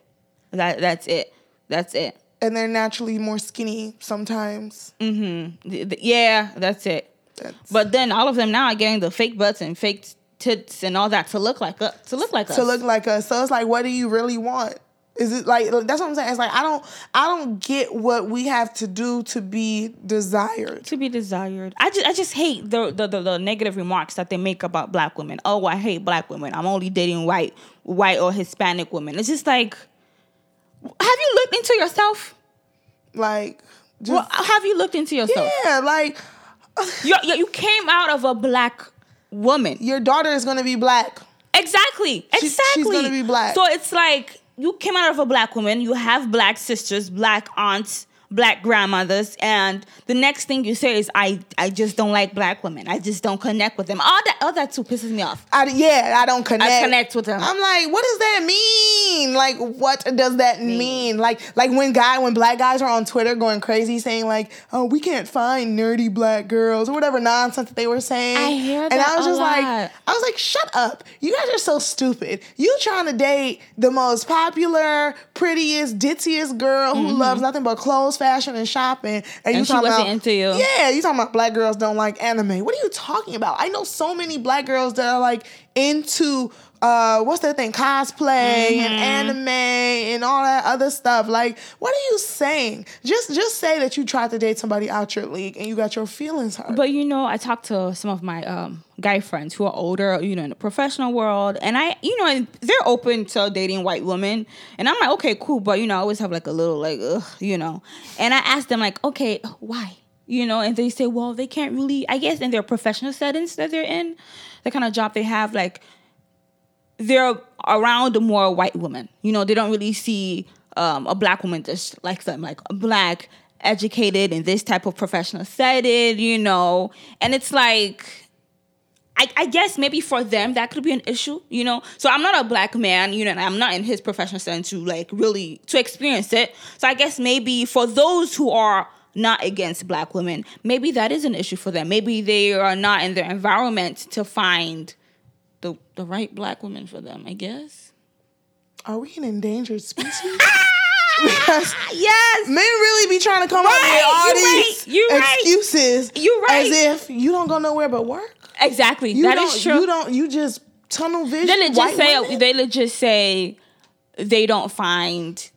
That that's it. That's it. And they're naturally more skinny sometimes. Mm-hmm. Th- Yeah, that's it. That's, But then all of them now are getting the fake butts and fake tits and all that to look like us. To look like us. to look like us. So it's like, what do you really want? Is it like that's what I'm saying? It's like I don't I don't get what we have to do to be desired. to be desired. I just I just hate the, the the the negative remarks that they make about black women. Oh, I hate black women. I'm only dating white white or Hispanic women. It's just like have you looked into yourself? Like just Well, uh, have you looked into yourself? yeah, like *laughs* You, you came out of a black woman. your daughter is gonna be black. Exactly. she's Exactly. gonna be black. So it's like you came out of a black woman, you have black sisters, black aunts, black grandmothers, and the next thing you say is I I just don't like black women. I just don't connect with them. All that all that too pisses me off. I, yeah, I don't connect. I connect with them. I'm like, what does that mean? Like, what does that mean? Like, like when guy, when black guys are on Twitter going crazy saying like, oh, we can't find nerdy black girls or whatever nonsense that they were saying. I hear that and I was just like. I was like, shut up! You guys are so stupid. You trying to date the most popular, prettiest, ditziest girl who mm-hmm. loves nothing but clothes, fashion, and shopping, and, you talking about into you. yeah, you talking about black girls don't like anime. What are you talking about? I know so many black girls that are like into uh what's that thing? Cosplay Mm-hmm. and anime and all that other stuff. Like, what are you saying? Just just say that you tried to date somebody out your league and you got your feelings hurt. But you know, I talked to some of my um, guy friends who are older, you know, in the professional world, and I, you know, and they're open to dating white women, and I'm like, okay, cool, but you know, I always have like a little like, ugh, you know, and I asked them like, okay, why, you know, and they say, well, they can't really, I guess, in their professional settings that they're in, the kind of job they have, like, they're around more white women. You know, they don't really see um, a black woman just like them, like a black, educated in this type of professional setting, you know. And it's like, I, I guess maybe for them that could be an issue, you know. So I'm not a black man, you know, and I'm not in his professional setting to like really to experience it. So I guess maybe for those who are not against black women, maybe that is an issue for them. Maybe they are not in their environment to find the the right black woman for them. I guess. are we an endangered species? *laughs* because Yes. men really be trying to come up with all you these right, you right. excuses. You right. As if you don't go nowhere but work. Exactly. You That don't, is true. You don't. You just tunnel vision. they legit white say women? they legit say they don't find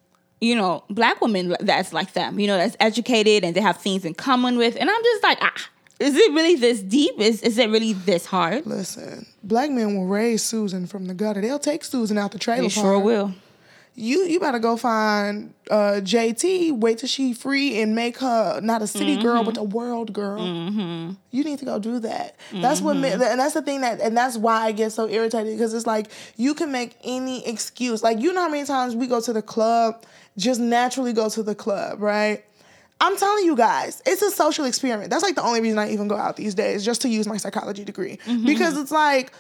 you know black women that's like them you know that's educated and they have things in common with and i'm just like ah is it really this deep is is it really this hard Listen, black men will raise Susan from the gutter. They'll take Susan out the trailer you park. sure will You you better go find uh, JT. Wait till she free and make her not a city Mm-hmm. girl but a world girl. You need to go do that. That's what men, and that's the thing that and that's why I get so irritated because it's like you can make any excuse. Like you know how many times we go to the club, just naturally go to the club, right? I'm telling you guys, it's a social experiment. That's like the only reason I even go out these days, just to use my psychology degree. Mm-hmm. Because it's like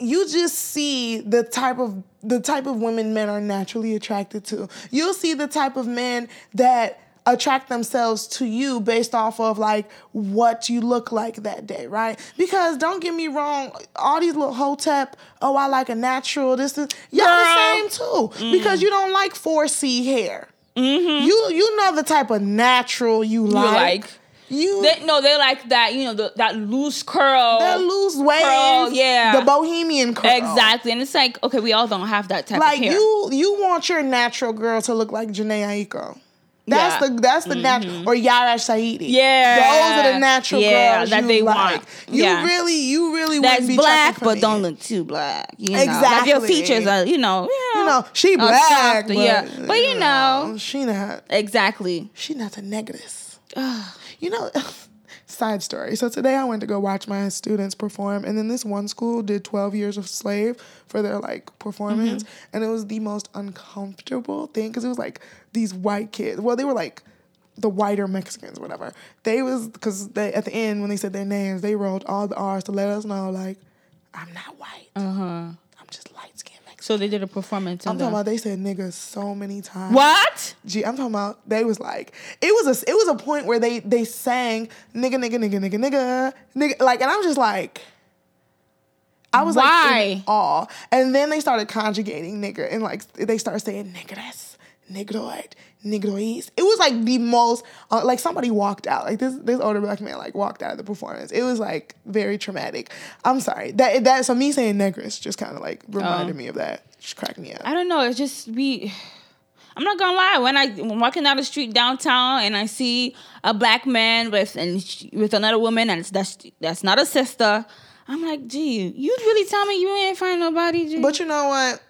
you just see the type of the type of women men are naturally attracted to. You'll see the type of men that attract themselves to you based off of like what you look like that day, right? Because don't get me wrong, all these little hotep, oh, I like a natural. This is y'all Girl. the same too, because mm. you don't like 4C hair. Mm-hmm. You you know the type of natural you like. like. You They, no, they like that. You know, the, that loose curl. that loose waves, curl, yeah. the bohemian curl. Exactly, and it's like okay, we all don't have that type Like of hair. you, you want your natural girl to look like Jhené Aiko. That's Yeah. Mm-hmm. the that's the natural or Yara Shahidi. Yeah. those are the natural Yeah, girls that you they like. want. You Yeah. really, you really That's be black, but me. don't look too black. You know, Like your features are, you know, yeah, You know, she black, but, yeah, but you know, she not. exactly. She not the negatives. you know, *laughs* side story. So today I went to go watch my students perform, and then this one school did 12 years of slave for their like performance, Mm-hmm. and it was the most uncomfortable thing because it was like these white kids. Well, they were like the whiter Mexicans, whatever. They was because they at the end when they said their names, they rolled all the R's to let us know like I'm not white. I'm just light skinned Mexican. So they did a performance. I'm in talking about they said nigga so many times. what? Gee, I'm talking about they was like it was a it was a point where they they sang nigga nigga nigga nigga nigga nigga like and I'm just like I was like Why? in awe and then they started conjugating nigga and like they started saying niggeres negroid negrois it was like the most uh, like somebody walked out like this this older black man like walked out of the performance it was like very traumatic I'm sorry that that so me saying negress just kind of like reminded Oh. me of that just cracked me up I don't know. It's just we. I'm not gonna lie. When I when walking down the street downtown and I see a black man with and sh- with another woman and it's, that's that's not a sister, I'm like, gee, you really tell me you ain't find nobody? G? But you know what?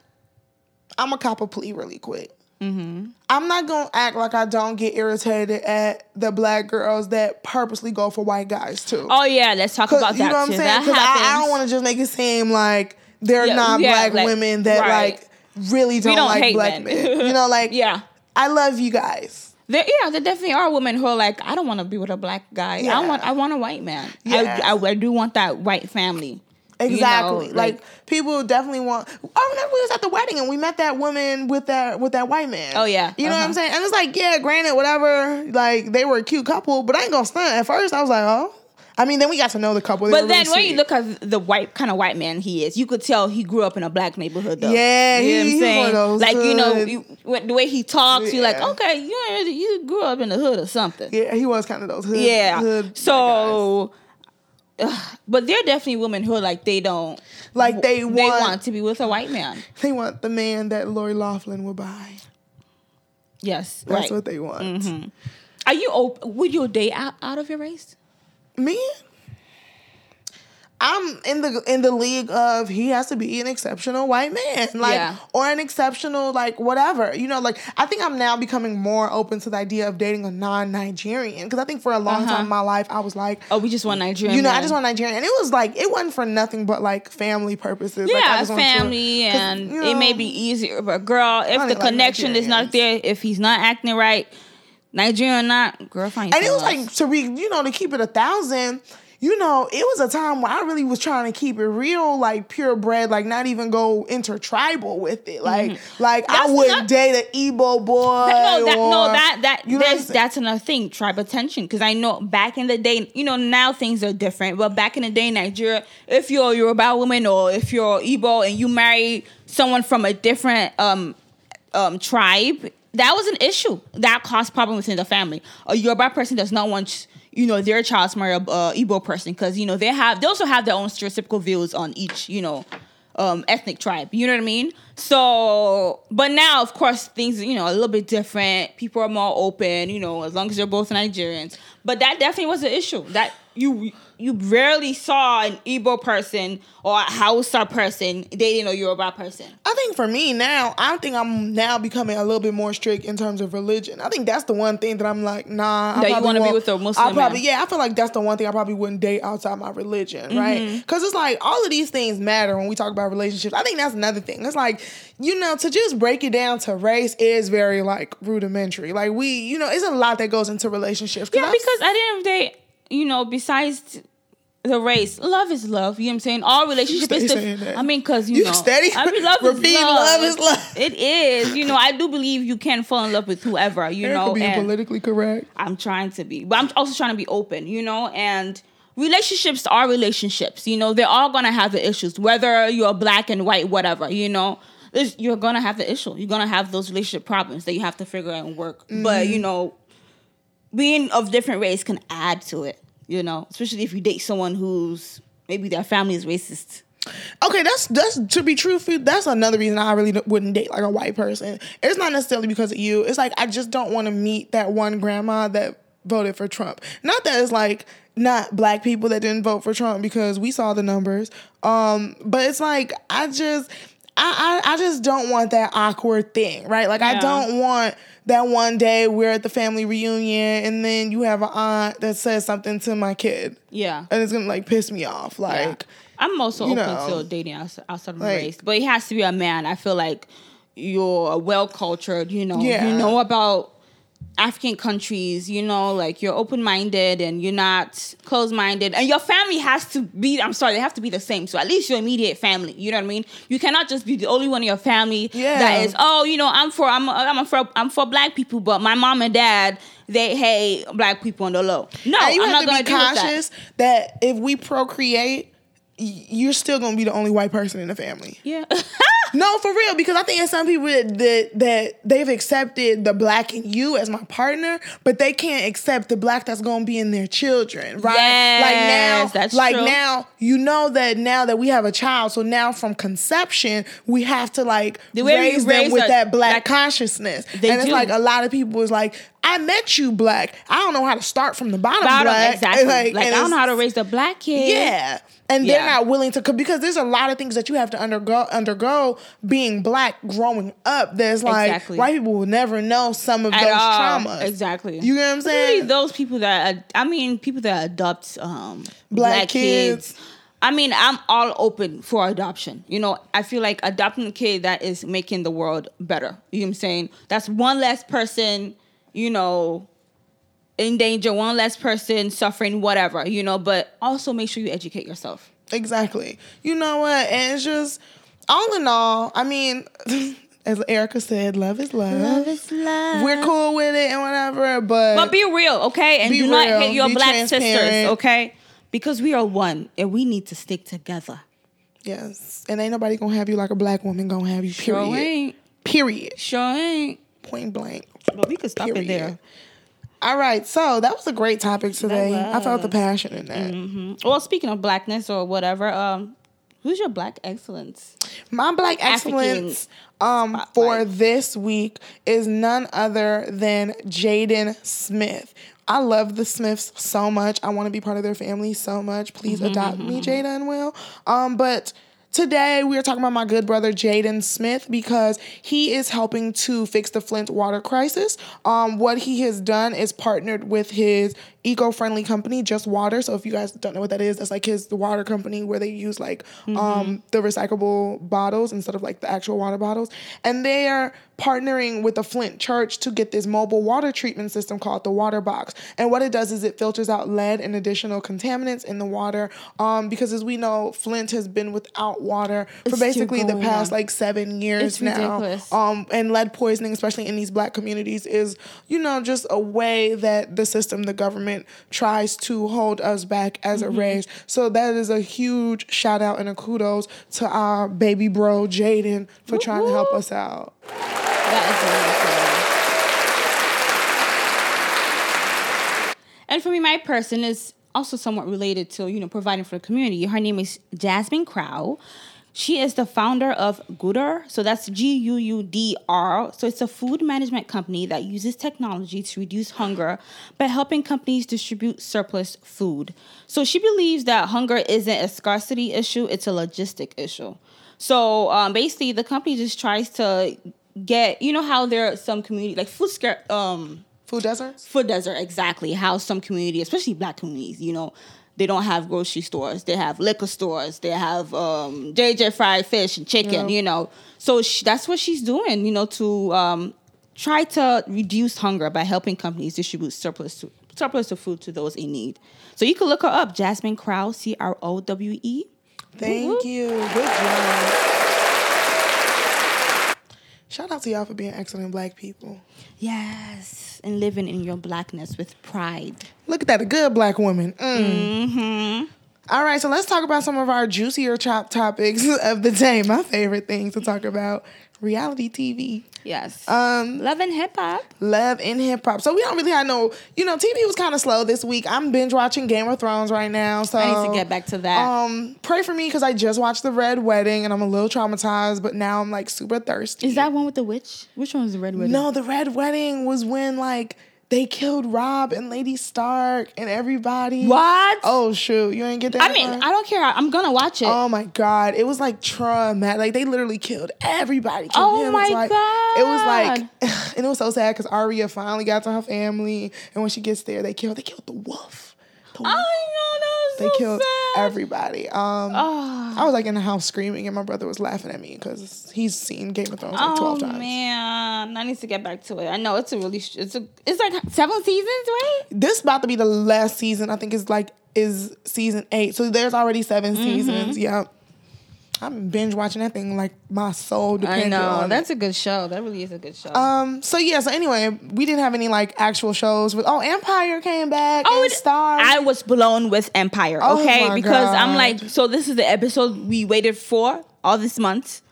I'm a cop a plea really quick. Mm-hmm. I'm not gonna act like I don't get irritated at the black girls that purposely go for white guys too. oh yeah, let's talk about that. you know what too. I'm saying? Because. I, I don't want to just make it seem like they're Yeah, not yeah, black like, women that right. like really don't, don't like black men. men. You know, like *laughs* Yeah. I love you guys. There, yeah, there definitely are women who are like, I don't want to be with a black guy. Yeah. I want, I want a white man. Yeah. I, I, I do want that white family. You know, Exactly. like, people definitely want. I remember we was at the wedding and we met that woman with that with that white man. Oh, yeah. You know what I'm Uh-huh. saying? And it's like, yeah, granted, whatever. Like they were a cute couple, but I ain't gonna stunt. At first, I was like, oh. I mean, then we got to know the couple. They But then really when you look at the white kind of white man he is, you could tell he grew up in a black neighborhood though. Yeah, you know he- what I'm he's saying? one of those like you know, you, the way he talks, you're like, okay, you you grew up in the hood or something. yeah, he was kind of those hood. Yeah. hood so, ugh, but there are definitely women who are like they don't Like, they they want- want to be with a white man. they want the man that Lori Loughlin would buy. Yes, That's right. what they want. Mm-hmm. Are you open? Would you date out, out of your race? Me. I'm in the in the league of he has to be an exceptional white man, like Yeah. or an exceptional like whatever. You know, like I think I'm now becoming more open to the idea of dating a non-Nigerian because I think for a long Uh-huh. time in my life I was like, Oh, we just want Nigerian. you know, I just want Nigerian, and it was like it wasn't for nothing but like family purposes. Like, I Yeah, just to- family, 'cause, and you it may be easier. But girl, if the like connection is not there, if he's not acting right, Nigerian or not, girl, find And it was like to be, you know, to keep it a thousand. You know, it was a time where I really was trying to keep it real, like purebred, like not even go intertribal with it. Like, like I Mm-hmm. That's wouldn't not- date an Igbo boy. That- no, that, or, no, that that you know what I'm there's, saying? that's another thing. Tribe attention, because I know back in the day, you know, now things are different. But back in the day, in Nigeria, if you're a Yoruba woman or if you're Igbo and you marry someone from a different um um tribe, that was an issue. That caused problems within the family. A Yoruba person does not want you know their child to marry a uh, Igbo person because you know they have they also have their own stereotypical views on each you know um, ethnic tribe. You know what I mean? So, but now of course things you know a little bit different. People are more open. You know, as long as they're both Nigerians. But that definitely was an issue. That you you rarely saw an Igbo person or a Hausa person dating a Yoruba person. I think for me now, I think I'm now becoming a little bit more strict in terms of religion. I think that's the one thing that I'm like, nah. I That you wanna be with a Muslim I probably, man. yeah, I feel like that's the one thing I probably wouldn't date outside my religion, Mm-hmm. right? Because it's like all of these things matter when we talk about relationships. I think that's another thing. It's like, you know, to just break it down to race is very like rudimentary. Like we, you know, it's a lot that goes into relationships. Yeah, I've- because at the end of the day, you know, besides the race. Love is love. You know what I'm saying? All relationship is. that. I mean, cause you, You know, steady I mean, love *laughs* is love. love is love. It is. You know, I do believe you can fall in love with whoever. You Erica know, being politically correct. I'm trying to be, but I'm also trying to be open. You know, and relationships are relationships. You know, they're all gonna have the issues, whether you're black and white, whatever. You know. You're gonna have the issue. You're gonna have those relationship problems that you have to figure out and work. Mm-hmm. But you know, being of different race can add to it, you know, especially if you date someone who's maybe their family is racist. Okay, that's that's to be truthful. That's another reason I really wouldn't date like a white person. It's not necessarily because of you. It's like I just don't want to meet that one grandma that voted for Trump. Not that it's like not black people that didn't vote for Trump because we saw the numbers. Um, but it's like I just I I, I just don't want that awkward thing, right? Like I don't want that one day we're at the family reunion and then you have an aunt that says something to my kid Yeah. and it's gonna like piss me off. Yeah. Like I'm also open know, to dating outside, of like- race, but it has to be a man. I feel like you're well cultured, you know, Yeah. you know about African countries, you know, like you're open minded and you're not closed minded, and your family has to be. I'm sorry, they have to be the same. So at least your immediate family, you know what I mean. You cannot just be the only one in your family Yeah. that is. Oh, you know, I'm for I'm I'm for I'm for black people, but my mom and dad they hate black people on the low. No, And you I'm have not to be deal that. cautious that. if we procreate, you're still gonna be the only white person in the family. Yeah. *laughs* No, for real, because I think there's some people that, that that they've accepted the black in you as my partner, but they can't accept the black that's gonna be in their children, right? like now, that's like true. now, you know that now that we have a child, so now from conception, we have to like The raise them raise with our- that black like- consciousness. And it's do. like a lot of people is like, I met you black. I don't know how to start from the bottom, bottom black. *laughs* exactly. And, Like, and I don't know how to raise a black kid. yeah. And they're Yeah. not willing to because there's a lot of things that you have to undergo undergo being black growing up. There's like Exactly. white people will never know some of At those all. traumas. Exactly. You know what I'm saying? those people that I mean, people that adopt um, Black black, kids. kids. I mean, I'm all open for adoption. You know, I feel like adopting a kid that is making the world better. You know what I'm saying? That's one less person, you know, in danger, one less person suffering, whatever, you know, but also make sure you educate yourself. Exactly. You know what? And it's just all in all, I mean, *laughs* as Erica said, love is love. Love is love. We're cool with it and whatever, but, But be real, okay? And Be do not real, hate your be black sisters, okay? Because we are one and we need to stick together. yes. And ain't nobody gonna have you like a black woman gonna have you. Period. Sure ain't. Period. Sure ain't. Point blank. But we could stop Period. it there. All right, so that was a great topic today. I felt the passion in that. Well, speaking of blackness or whatever, um, who's your black excellence? My black African excellence um, for this week is none other than Jaden Smith. I love the Smiths so much. I want to be part of their family so much. Please adopt me, Jada and Will. Um, but today we are talking about my good brother Jaden Smith because he is helping to fix the Flint water crisis. Um, what he has done is partnered with his eco-friendly company just water. So if you guys don't know what that is that's like his the water company where they use like um the recyclable bottles instead of like the actual water bottles. And they are partnering with the flint church to get this mobile water treatment system called the water box. And what it does is it filters out lead and additional contaminants in the water um because as we know flint has been without water for It's basically the past on. like seven years It's now. ridiculous. um, and lead poisoning, especially in these black communities, is you know just a way that the system, the government, tries to hold us back as Mm-hmm. a race. So that is a huge shout out and a kudos to our baby bro Jaden for trying to help us out. That is amazing. And for me, my person is also somewhat related to you know providing for the community. Her name is Jasmine Crowe. She is the founder of Goodr. So that's G U U D R. So it's a food management company that uses technology to reduce hunger by helping companies distribute surplus food. So she believes that hunger isn't a scarcity issue, it's a logistic issue. So um, basically, the company just tries to get, you know, how there are some community, like food scare, um, Food deserts. food desert exactly how some community especially black communities you know they don't have grocery stores they have liquor stores they have um, jj fried fish and chicken Yeah. you know so sh that's what she's doing you know to um, try to reduce hunger by helping companies distribute surplus to surplus of food to those in need. So you can look her up, Jasmine Crowe, C R O W E. Thank whoop. you. Good job. Shout out to y'all for being excellent black people. Yes, and living in your blackness with pride. Look at that, a good black woman. Mm. Mm-hmm. All right, so let's talk about some of our juicier chop topics *laughs* of the day. My favorite thing to talk about: reality TV, Yes. um, Love and hip hop. love and hip hop. So we don't really have no, you know, TV was kind of slow this week. I'm binge watching Game of Thrones right now. So I need to get back to that. Um, pray for me because I just watched the Red Wedding and I'm a little traumatized, but now I'm like super thirsty. Is that one with the witch? Which one is the red wedding? No, the Red Wedding was when like they killed Robb and Lady Stark and everybody. What? Oh shoot, you ain't get that. I mean, far? I don't care. I'm gonna watch it. Oh my god, it was like traumatic. Like they literally killed everybody. Killed Oh him. my like, God. It was like, *laughs* and it was so sad because Arya finally got to her family, and when she gets there, they killed. They killed the wolf. The I know They so killed sad. everybody. Um, Oh. I was like in the house screaming, and my brother was laughing at me because he's seen Game of Thrones like Oh twelve times. man, I need to get back to it. I know it's a really, it's a, it's like seven seasons, right? This about to be the last season. I think is like is season eight. So there's already 7 Mm-hmm. seasons. Yep. I'm binge watching that thing like my soul depends. I know on that's a good show. That really is a good show. Um. So yeah. So anyway, we didn't have any like actual shows. With oh, Empire came back. Oh, and it- Star. I was blown with Empire. Oh Okay, my because I'm like, so this is the episode we waited for all this month.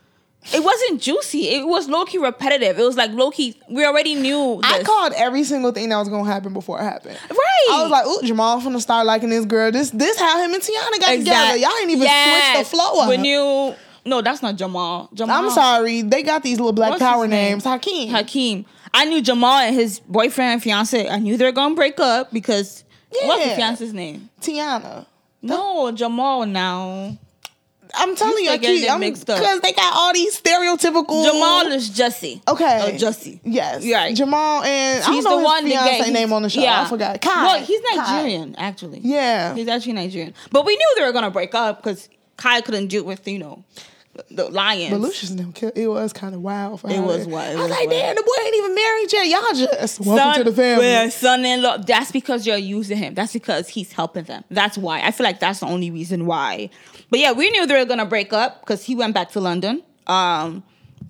It wasn't juicy. It was low key repetitive. It was like low key. We already knew. This. I called every single thing that was gonna happen before it happened. Right. I was like, "Ooh, Jamal finna start liking this girl. This, this how him and Tiana got together. Y'all ain't even Yes. switched the flow up. When you no, that's not Jamal. Jamal. I'm sorry, they got these little black What's power his name? names. Hakeem. Hakeem. I knew Jamal and his boyfriend and fiance. I knew they were gonna break up because what's the fiance's name? Tiana. No, Jamal. Now I'm telling you, getting Hakeem. I'm mixed up. because they got all these stereotypical. Jamal is Jesse. Okay. Oh, Jesse. Yes. Right. Jamal and I He's don't know the his one that get- name on the show. Yeah. I forgot. Kai. Well, he's Kai. Nigerian actually. Yeah. he's actually Nigerian. But we knew they were gonna break up because Kai couldn't do it with you know the lions. But Lucius and them, it was kind of wild. For It how was wild. It I was was like, wild. damn, the boy ain't even married yet. Y'all just welcome to the family. Yeah, son-in-law. That's because you're using him. That's because he's helping them. That's why. I feel like that's the only reason why. But yeah, we knew they were gonna break up because he went back to London. Um,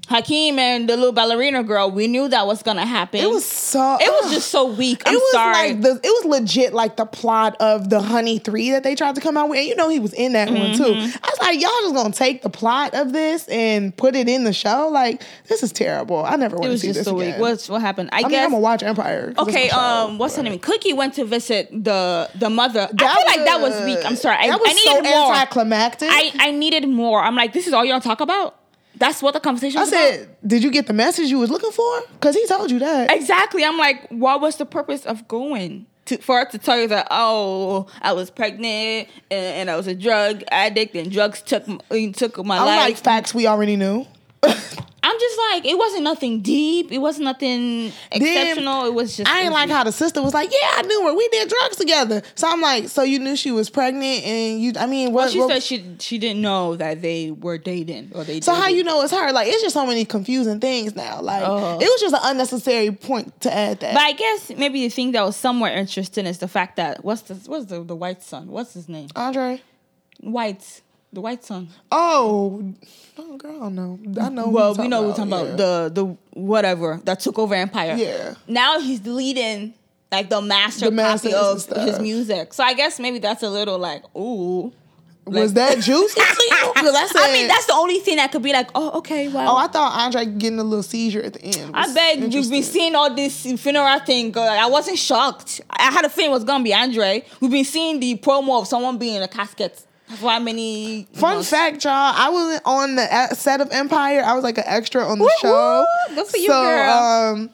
Hakeem and the little ballerina girl. We knew that was gonna happen. It was so. It was just so weak. I'm it was sorry. like the. It was legit like the plot of the Honey Three that they tried to come out with, and you know he was in that one too. Mm-hmm. I was like, y'all just gonna take the plot of this and put it in the show? Like this is terrible. I never it want to was see just this so again. weak. What's what happened? I, I mean, guess. I'm gonna watch Empire. Okay, show, um, what's her but- name? Cookie went to visit the the mother. I That feel like that was weak. I'm sorry. I, that was I needed so more. anticlimactic. I I needed more. I'm like, this is all y'all talk about. That's what the conversation. I was said, about? did you get the message you was looking for? Because he told you that. exactly. I'm like, what was the purpose of going? To, for her to tell you that oh I was pregnant and, and I was a drug addict and drugs took took my I'm life. like facts we already knew. *laughs* I'm just like it wasn't nothing deep. It wasn't nothing exceptional. it was just I ain't like how the sister was like, yeah, I knew her. We did drugs together. So I'm like, so you knew she was pregnant and you, I mean, what? Well, she what- said she she didn't know that they were dating or they. so how you know it's her? Like, it's just so many confusing things now. Like, Oh. it was just an unnecessary point to add that. But I guess maybe the thing that was somewhere interesting is the fact that what's the what's the the white son? What's his name? Andre? White, the white son. Oh, oh, girl, I don't know. I know. Well, we know we're talking yeah. about the the whatever that took over Empire. Yeah. Now he's leading like the master The masters copy of his music. So I guess maybe that's a little like ooh. Was that *laughs* juicy? Oh, because I said, I mean, that's the only thing that could be like, oh, okay, well. Oh, I thought Andre getting a little seizure at the end. I bet you've been seeing all this funeral thing. Girl. I wasn't shocked. I had a feeling it was gonna be Andre. We've been seeing the promo of someone being in a casket how many Fun fact, y'all. I wasn't on the set of Empire. I was like an extra on the show. Good for you, so, girl. um,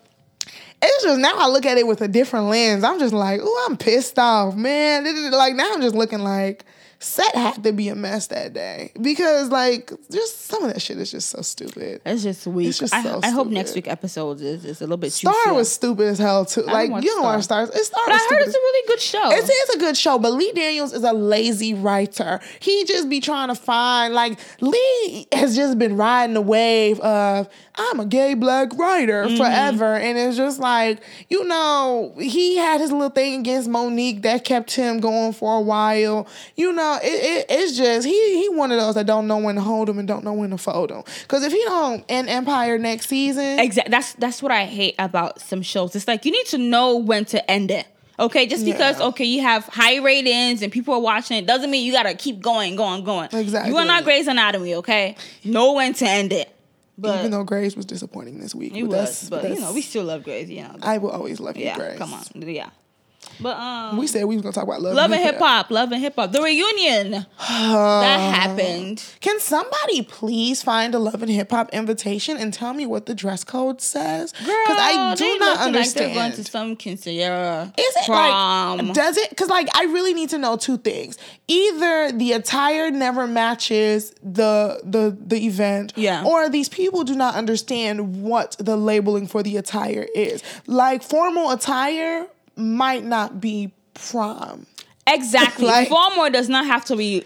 it's just now I look at it with a different lens. I'm just like, oh, I'm pissed off, man. Like now I'm just looking like, set had to be a mess that day because like just some of that shit is just so stupid. It's just weak. It's just I, so I hope next week episodes is, is a little bit Star juicier. was stupid as hell too. Like you don't Star. watch stars. It's Star but I heard stupid it's a really good show. It is a good show, but Lee Daniels is a lazy writer. He just be trying to find like Lee has just been riding the wave of I'm a gay black writer Mm-hmm. forever, and it's just like you know he had his little thing against Mo'Nique that kept him going for a while. You know, it, it, it's just he he one of those that don't know when to hold him and don't know when to fold him. Because if he don't end Empire next season, Exactly. That's that's what I hate about some shows. It's like you need to know when to end it. Okay, just because Yeah. okay you have high ratings and people are watching it doesn't mean you gotta keep going, going, going. Exactly. You are not Grey's Anatomy. Okay, know when to end it. But even though Grey's was disappointing this week, it but was, but you know we still love Grey's. You know, I will always love you, yeah. Grey's. Come on, yeah. But um, We said we was gonna talk about love, love and hip hop, love and hip hop. The reunion *sighs* that happened. Can somebody please find a love and hip hop invitation and tell me what the dress code says? Girl, because I do not understand. Like they're going to some quinceañera is it prom. like does it? Because like I really need to know two things. Either the attire never matches the the the event, Yeah. or these people do not understand what the labeling for the attire is. Like formal attire might not be prom. Exactly. *laughs* Like- Formal does not have to be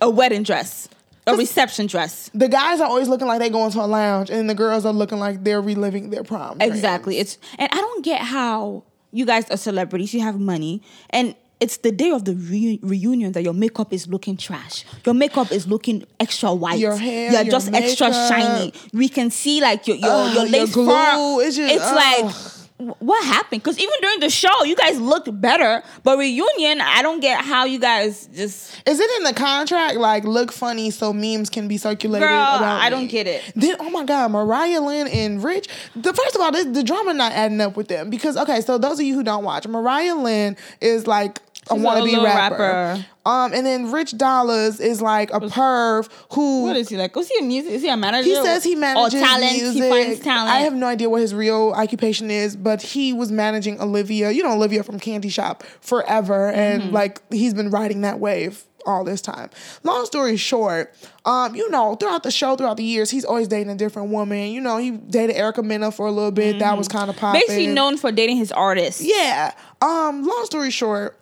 a wedding dress, a reception dress. The guys are always looking like they going to a lounge, and the girls are looking like they're reliving their prom. dreams. Exactly. It's and I don't get how you guys are celebrities. You have money, and it's the day of the re- reunion that your makeup is looking trash. Your makeup is looking extra white. Your hair, You're your just extra shiny. We can see like your your, Ugh, your your lace glue. front. It's just- it's like. Wh- What happened? Because even during the show, you guys looked better. But reunion, I don't get how you guys just. Is it in the contract like look funny so memes can be circulated? Girl, about I don't get it. Then oh my god, Mariah Lynn and Rich. The first of all, this, the drama not adding up with them because okay, so those of you who don't watch, Mariah Lynn is like She's a wannabe little rapper. rapper. Um, and then Rich Dollaz is like a perv who What is he like? Was he a music? Is he a manager? He says he manages or talent. music. He finds talent. I have no idea what his real occupation is, but he was managing Olivia. You know Olivia from Candy Shop forever, and Mm-hmm. like he's been riding that wave all this time. Long story short, um, you know, throughout the show, throughout the years, he's always dating a different woman. You know, he dated Erica Mena for a little bit. That was kind of popping. Mm-hmm. Basically known for dating his artists. Yeah. Um, long story short,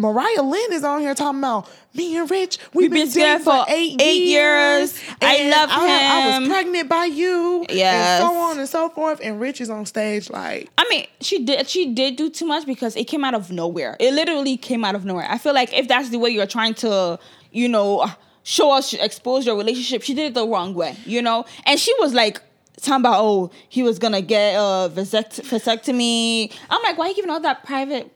Mariah Lynn is on here talking about me and Rich. We've, We've been, been together for eight, eight years. years. I love I, I was pregnant by you. Yes. And so on and so forth. And Rich is on stage like, I mean, she did she did do too much because it came out of nowhere. It literally came out of nowhere. I feel like if that's the way you're trying to, you know, show us, expose your relationship, she did it the wrong way, you know. And she was like talking about, oh, he was gonna get a vasect- vasectomy. I'm like, why are you giving all that private?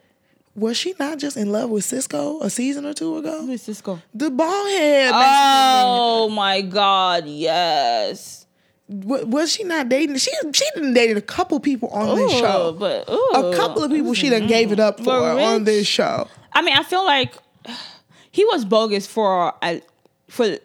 Was she not just in love with Cisco a season or two ago? Who is Cisco? The bald head. Oh my God! Yes. Was she not dating? She she done dated a couple people on this show. but ooh. a couple of people she done gave it up for on this show. I mean, I feel like he was bogus for uh, for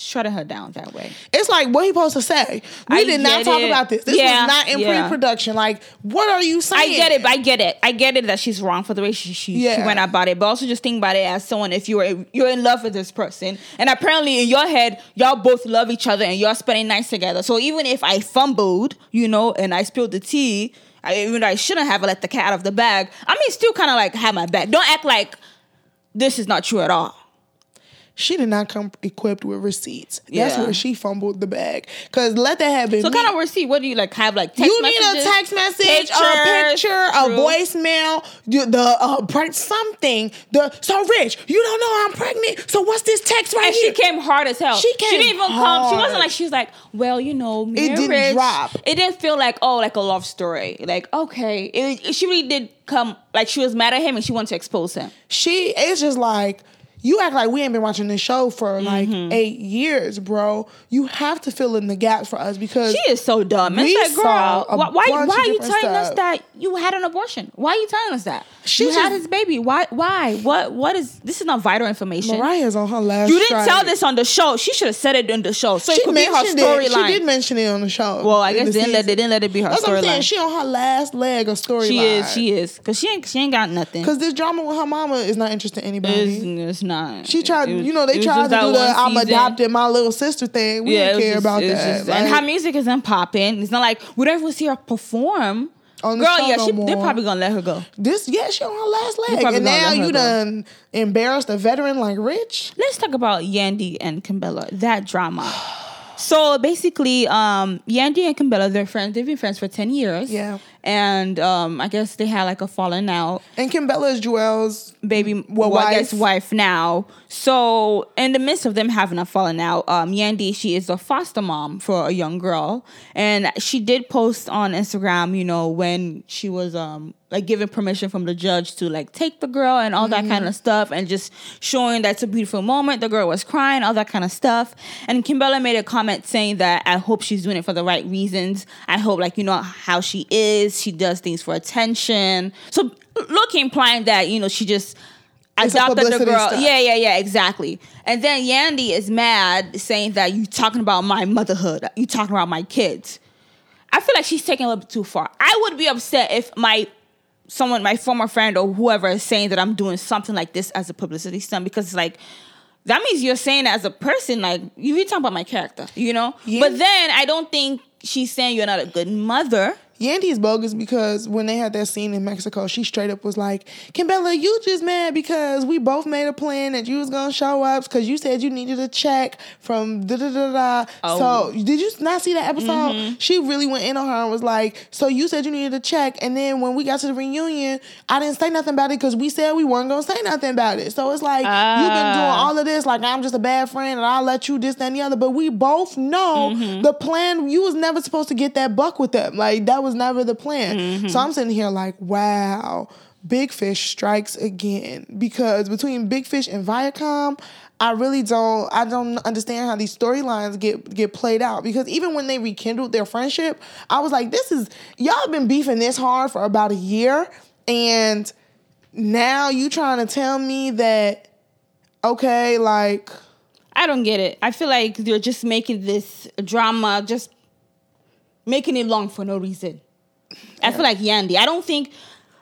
shutting her down that way. It's like what he supposed to say. We I did not talk it. about this. This Yeah, was not in yeah. pre-production. Like, what are you saying? I get it, I get it. I get it that she's wrong for the way she, she, she went about it. But also just think about it as someone if you were you're in love with this person, and apparently in your head y'all both love each other and you're spending nights together. So even if I fumbled, you know, and I spilled the tea, I, even though I shouldn't have let the cat out of the bag, I mean, still kind of like have my back. Don't act like this is not true at all. She did not come equipped with receipts. That's Yeah. where she fumbled the bag. Cause let that happen. So me. kind of receipt. What do you like? Have like text you need a text message, Pictures, a picture, a voicemail, the, uh, something. The so rich, you don't know I'm pregnant. So what's this text right And here? she came hard as hell. She came She didn't even come. She wasn't like she was like, well, you know, me It and didn't Rich. drop. It didn't feel like oh, like a love story. Like okay, it, it- she really did come. Like she was mad at him and she wanted to expose him. she it's just like you act like we ain't been watching this show for like Mm-hmm. eight years, bro. You have to fill in the gaps for us because She is so dumb. We It's like, saw girl, why, why, why are you telling us that you had an abortion? Why are you telling us that? She you had just- his baby. Why? Why? What? What is? This is not vital information. Mariah's on her last. you didn't strike. tell this on the show. She should have said it in the show, so it She could be her it. She did mention it on the show. Well, I guess the they didn't let they didn't let it be her That's I'm saying. storyline. She on her last leg of storyline. She is. She is. Cause she ain't. She ain't got nothing. Because this drama with her mama is not interesting to anybody. It's, it's Nah. She tried, was- you know, they tried to do the I'm season. adopted my little sister thing. We it didn't care just- about that. just- and Like, her music isn't popping. It's not like ever see her perform. Girl, yeah, she, they're probably gonna let her go. this, yeah, she on her last leg, and now you go. done embarrassed a veteran like Rich. Let's talk about Yandy and Kimbella. That drama. So basically, um, Yandy and Kimbella, they're friends. They've been friends for ten years. Yeah. And um, I guess they had like a falling out. And Kimbella is Juelz's baby Well, well, I guess wife. wife now. So in the midst of them having a falling out, um, Yandy she is a foster mom for a young girl, and she did post on Instagram, you know, when she was um like given permission from the judge to like take the girl and all that kind of stuff, and just showing that's a beautiful moment. The girl was crying, all that kind of stuff, and Kimbella made a comment saying that I hope she's doing it for the right reasons. I hope like you know how she is. She does things for attention. So look implying that you know she just adopted the girl. stunt. Yeah, yeah, yeah, exactly. And then Yandy is mad, saying that you talking about my motherhood. You talking about my kids. I feel like she's taking a little bit too far. I would be upset if my someone, my former friend or whoever, is saying that I'm doing something like this as a publicity stunt because it's like that means you're saying as a person, like you're talking about my character, you know. Yeah. But then I don't think she's saying you're not a good mother. Yandy's bogus because when they had that scene in Mexico, she straight up was like, Kimbella, you just mad because we both made a plan that you was gonna show up because you said you needed a check from da da da da. Oh. So did you not see that episode? She really went in on her and was like, So you said you needed a check, and then when we got to the reunion, I didn't say nothing about it because we said we weren't gonna say nothing about it. So it's like you've been doing Ah. all of this, like I'm just a bad friend and I'll let you this, that, and the other. But we both know the plan. You was never supposed to get that buck with them. Like that was never the plan. So mm-hmm. I'm sitting here like, wow, Big Fish strikes again because between Big Fish and Viacom. I really don't. I don't understand how these storylines get get played out because even when they rekindled their friendship, I was like, "This is y'all been beefing this hard for about a year, and now you trying to tell me that okay, like I don't get it. I feel like they're just making this drama, just making it long for no reason. I feel like Yandy. I don't think.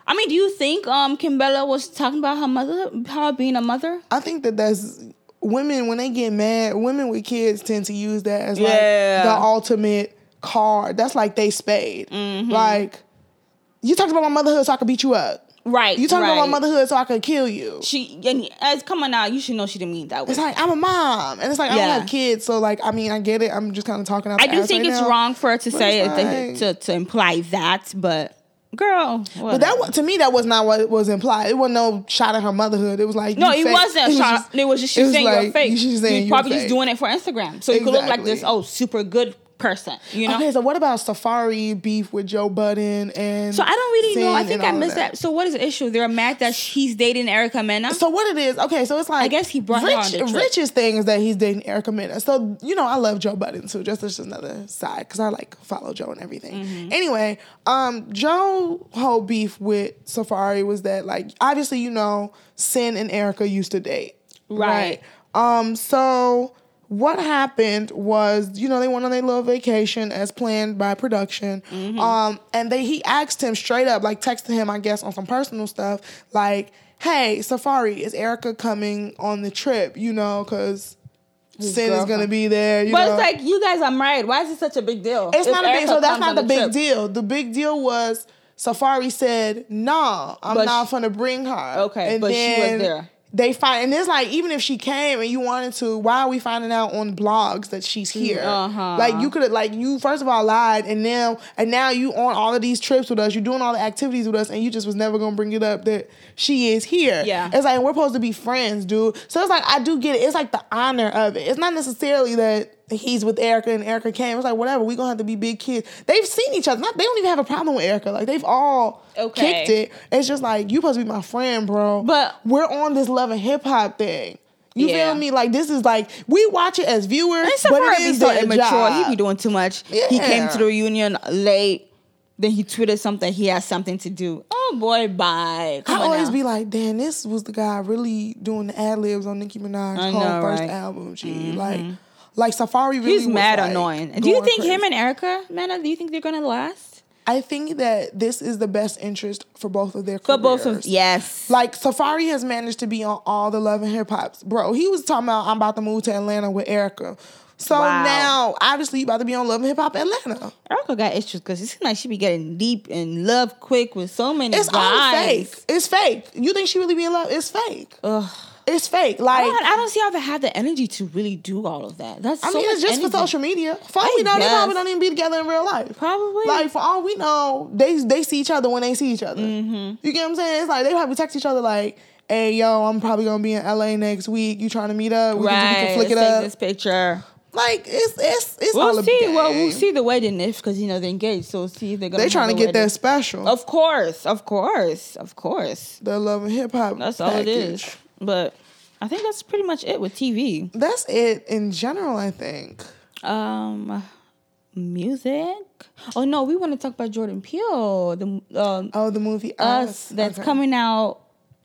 I mean, do you think um Kimbella was talking about her mother, her being a mother? I think that that's women when they get mad. Women with kids tend to use that as Yeah. like the ultimate card. That's like they spade. Mm-hmm. Like you talked about my motherhood, so I could beat you up. Right. You talking about right. my motherhood, so I could kill you. She and as coming out, you should know she didn't mean that way. It's like I'm a mom, and it's like I don't have kids, so like I mean I get it. I'm just kind of talking out. I the do think right it's now. wrong for her to say it, like- to, to imply that, but girl, But that to me that was not what was implied. It wasn't no shot at her motherhood. It was like No, it fake- wasn't a *laughs* was shot. just- it was just it she's saying like, you're fake. She's saying you're probably just doing it for Instagram, so you could look like this. Oh, super good person. You know. Okay, so what about Safaree beef with Joe Budden and? So I don't really know. I think I missed that. So what is the issue? They're mad that he's dating Erica Mena. So what it is? Okay, so it's like I guess he brought her on. Rich's thing is that he's dating Erica Mena. So you know I love Joe Budden too. Just as another side because I like follow Joe and everything. Mm-hmm. Anyway, um, Joe whole beef with Safaree was that like obviously you know Cyn and Erica used to date, Right. Um, so what happened was, you know, they went on their little vacation as planned by production. Mm-hmm. Um, and they he asked him straight up, like texted him, I guess, on some personal stuff, like, "Hey, Safaree, is Erica coming on the trip? You know, because Cyn is gonna be there. You but know, it's like you guys are married. Why is it such a big deal? it's not a big. Erica So that's not on the big deal. The big deal was Safaree said, "Nah, I'm But not she- gonna bring her." Okay, but she was there. They find and it's like even if she came and you wanted to, why are we finding out on blogs that she's here? Uh-huh. Like you could have like you first of all lied and now and now you on all of these trips with us, you're doing all the activities with us, and you just was never gonna bring it up that she is here. Yeah. It's like we're supposed to be friends, dude. So it's like I do get it. It's like the honor of it. It's not necessarily that he's with Erica and Erica came. It's like whatever. We gonna have to be big kids. They've seen each other. Not, they don't even have a problem with Erica. Like they've all Okay. kicked it. It's just like you supposed to be my friend, bro. But- we're on this love and hip hop thing. You Yeah. feel me? Like this is like we watch it as viewers, And but it is so immature. job. He be doing too much. Yeah. He came to the reunion late. Then he tweeted something. He has something to do. Oh boy, bye. I Come on always now. be like, damn, this was the guy really doing the ad libs on Nicki Minaj's I whole first right? Mm-hmm. album. G, like, like Safaree really. He's was, mad like, annoying. Do you think him and Erica, Mena, do you think they're gonna last? I think that this is the best interest for both of their For careers. both of yes. Like Safaree has managed to be on all the Love and Hip Hops. Bro, he was talking about I'm about to move to Atlanta with Erica. So Wow. now, obviously, you about to be on Love and Hip Hop Atlanta. Erica got issues because it seems like she be getting deep in love quick with so many It's guys. all fake. It's fake. You think she really be in love? It's fake. Ugh. It's fake. I Like don't, I don't see how they have the energy to really do all of that. That's I so mean, it's just for social media. For all I we know, they probably don't even be together in real life. Probably. Like for all we know, they they see each other when they see each other. Mm-hmm. You get what I'm saying? It's like they probably text each other like, "Hey, yo, I'm probably gonna be in LA next week. You trying to meet up? We, can, we right. can flick it let's take up. this picture. Like it's it's it's all We'll a see. Well, we'll see the wedding if because you know they're engaged. So we'll see if they're gonna. They're trying to get a that special. Of course, of course, of course. the love and hip hop. That's all it is. But I think that's pretty much it with TV. That's it in general. I think. Um, music. Oh no, we want to talk about Jordan Peele. The um, Oh, the movie Us that's Okay. coming out.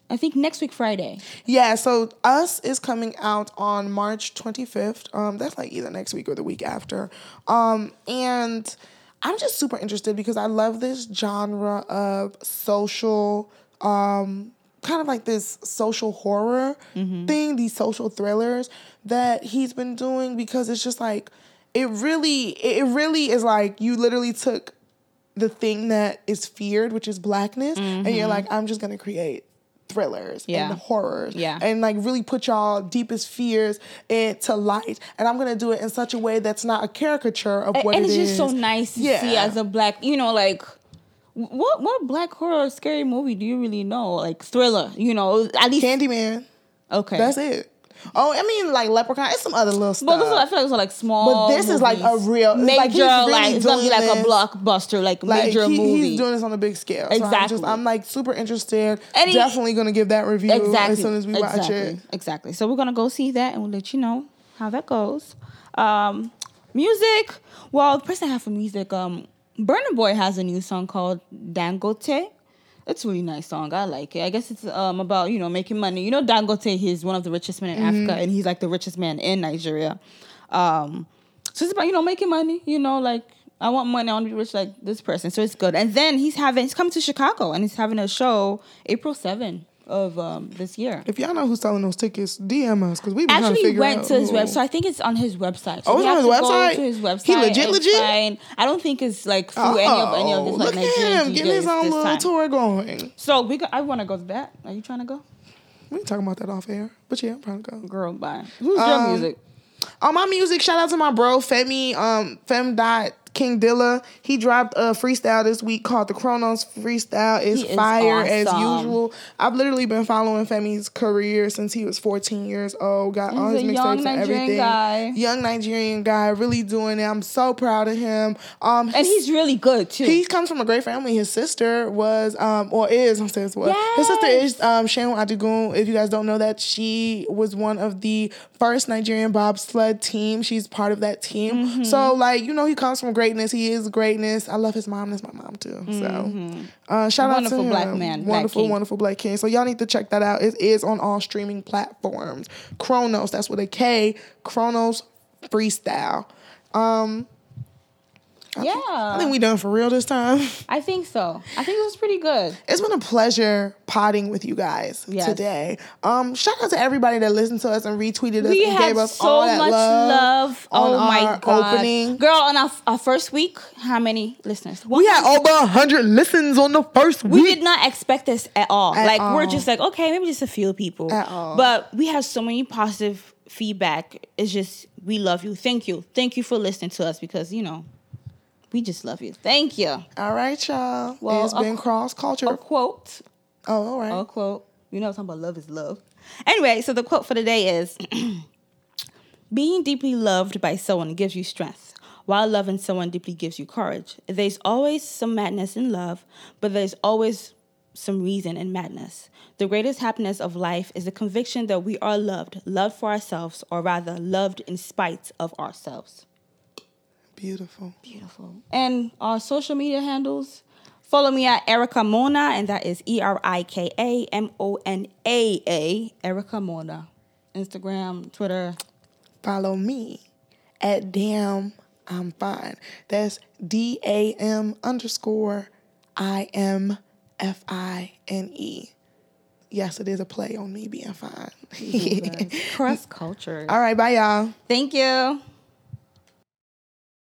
I think next week Friday. Yeah, so Us is coming out on March 25th. Um, that's like either next week or the week after. Um, and I'm just super interested because I love this genre of social, um, kind of like this social horror mm-hmm. thing, these social thrillers that he's been doing because it's just like it really, it really is like you literally took the thing that is feared, which is blackness, and you're mm-hmm. like, I'm just gonna create thrillers Yeah. and horrors Yeah. and like really put y'all deepest fears into light and i'm gonna do it in such a way that's not a caricature of what it is. and it it's just is. so nice to see as a black, you know, like what what black horror scary movie do you really know? Like thriller, you know, at least candyman okay. that's it oh i mean like leprechaun it's some other little stuff But those are, I feel like are like small. But this is like a real- major. like he's Like, it's gonna be like a blockbuster, like, like major he- movie. he's doing this on a big scale so I'm, just, Exactly. I'm like super interested And he- definitely gonna give that review exactly. as soon as we watch it Exactly. So we're gonna go see that, and we'll let you know how that goes. Um, music. Well, the person I have for music, um, Burna Boy has a new song called Dangote. It's a really nice song. I like it. I guess it's um about you know making money. You know Dangote, he's one of the richest men in Mm-hmm. Africa, and he's like the richest man in Nigeria. Um, so it's about you know making money. You know, like I want money. I want to be rich like this person. So it's good. And then he's having he's coming to Chicago, and he's having a show April 7 of um this year. if y'all know who's selling those tickets dm us because we been trying to Actually went to his website. I think it's on his website. So Oh, on his website? To his website. He legit, legit? find- I don't think it's like through any of any of Oh, his like look Nigerian at him getting his own little time. tour going So we go, I want to go to that. Are you trying to go? we can talk about that off air but yeah i'm trying to go Girl, bye. Who's Um, your music? On my music, shout out to my bro Femi, um, Fem dot King Dilla. He dropped a freestyle this week called the Chronos Freestyle. It's He is fire as usual. I've literally been following Femi's career since he was 14 years old. Got all his He's a mixtapes and Nigerian everything. guy. Young Nigerian guy, really doing it. I'm so proud of him. Um, And he's really good too. he comes from a great family. His sister was, um, or is, I'm saying was. His sister is um, Seun Adigun. If you guys don't know that, she was one of the first Nigerian bobsled team. She's part of that team. Mm-hmm. So, like, you know, he comes from greatness. He is greatness. I love his mom. That's my mom too. So, uh, shout out Mm-hmm. Wonderful to him. black man, black Wonderful, king. wonderful black king. So y'all need to check that out. It is on all streaming platforms. Chronos. That's with a K. Chronos Freestyle. Um, yeah. I think we done for real this time. *laughs* I think so. I think it was pretty good. It's been a pleasure potting with you guys Yes. today. Um, shout out to everybody that listened to us and retweeted us We and gave us so all that much love. love. on Oh my our god, opening. girl! On our, our first week, how many listeners? We had over hundred listens on the first week. we did not expect this at all. At like we're just like, okay, maybe just a few people. At all. But we have so many positive feedback. It's just we love you. Thank you. Thank you for listening to us because you know we just love you. Thank you. All right, y'all. Well, it's been cross culture. A quote. oh, all right. A quote. You know, talking about love is love. Anyway, so the quote for the day is *clears throat* Being deeply loved by someone gives you strength, while loving someone deeply gives you courage. There's always some madness in love, but there's always some reason in madness. The greatest happiness of life is the conviction that we are loved, loved for ourselves, or rather, loved in spite of ourselves. Beautiful. Beautiful. And our social media handles. Follow me at Erica Mona, and that is E R I K A M O N A A. Erica Mona. Instagram, Twitter. Follow me at damn I'm fine. That's D A M underscore I M F I N E. Yes, it is a play on me being fine. *laughs* Cross culture. All right, bye, y'all. Thank you.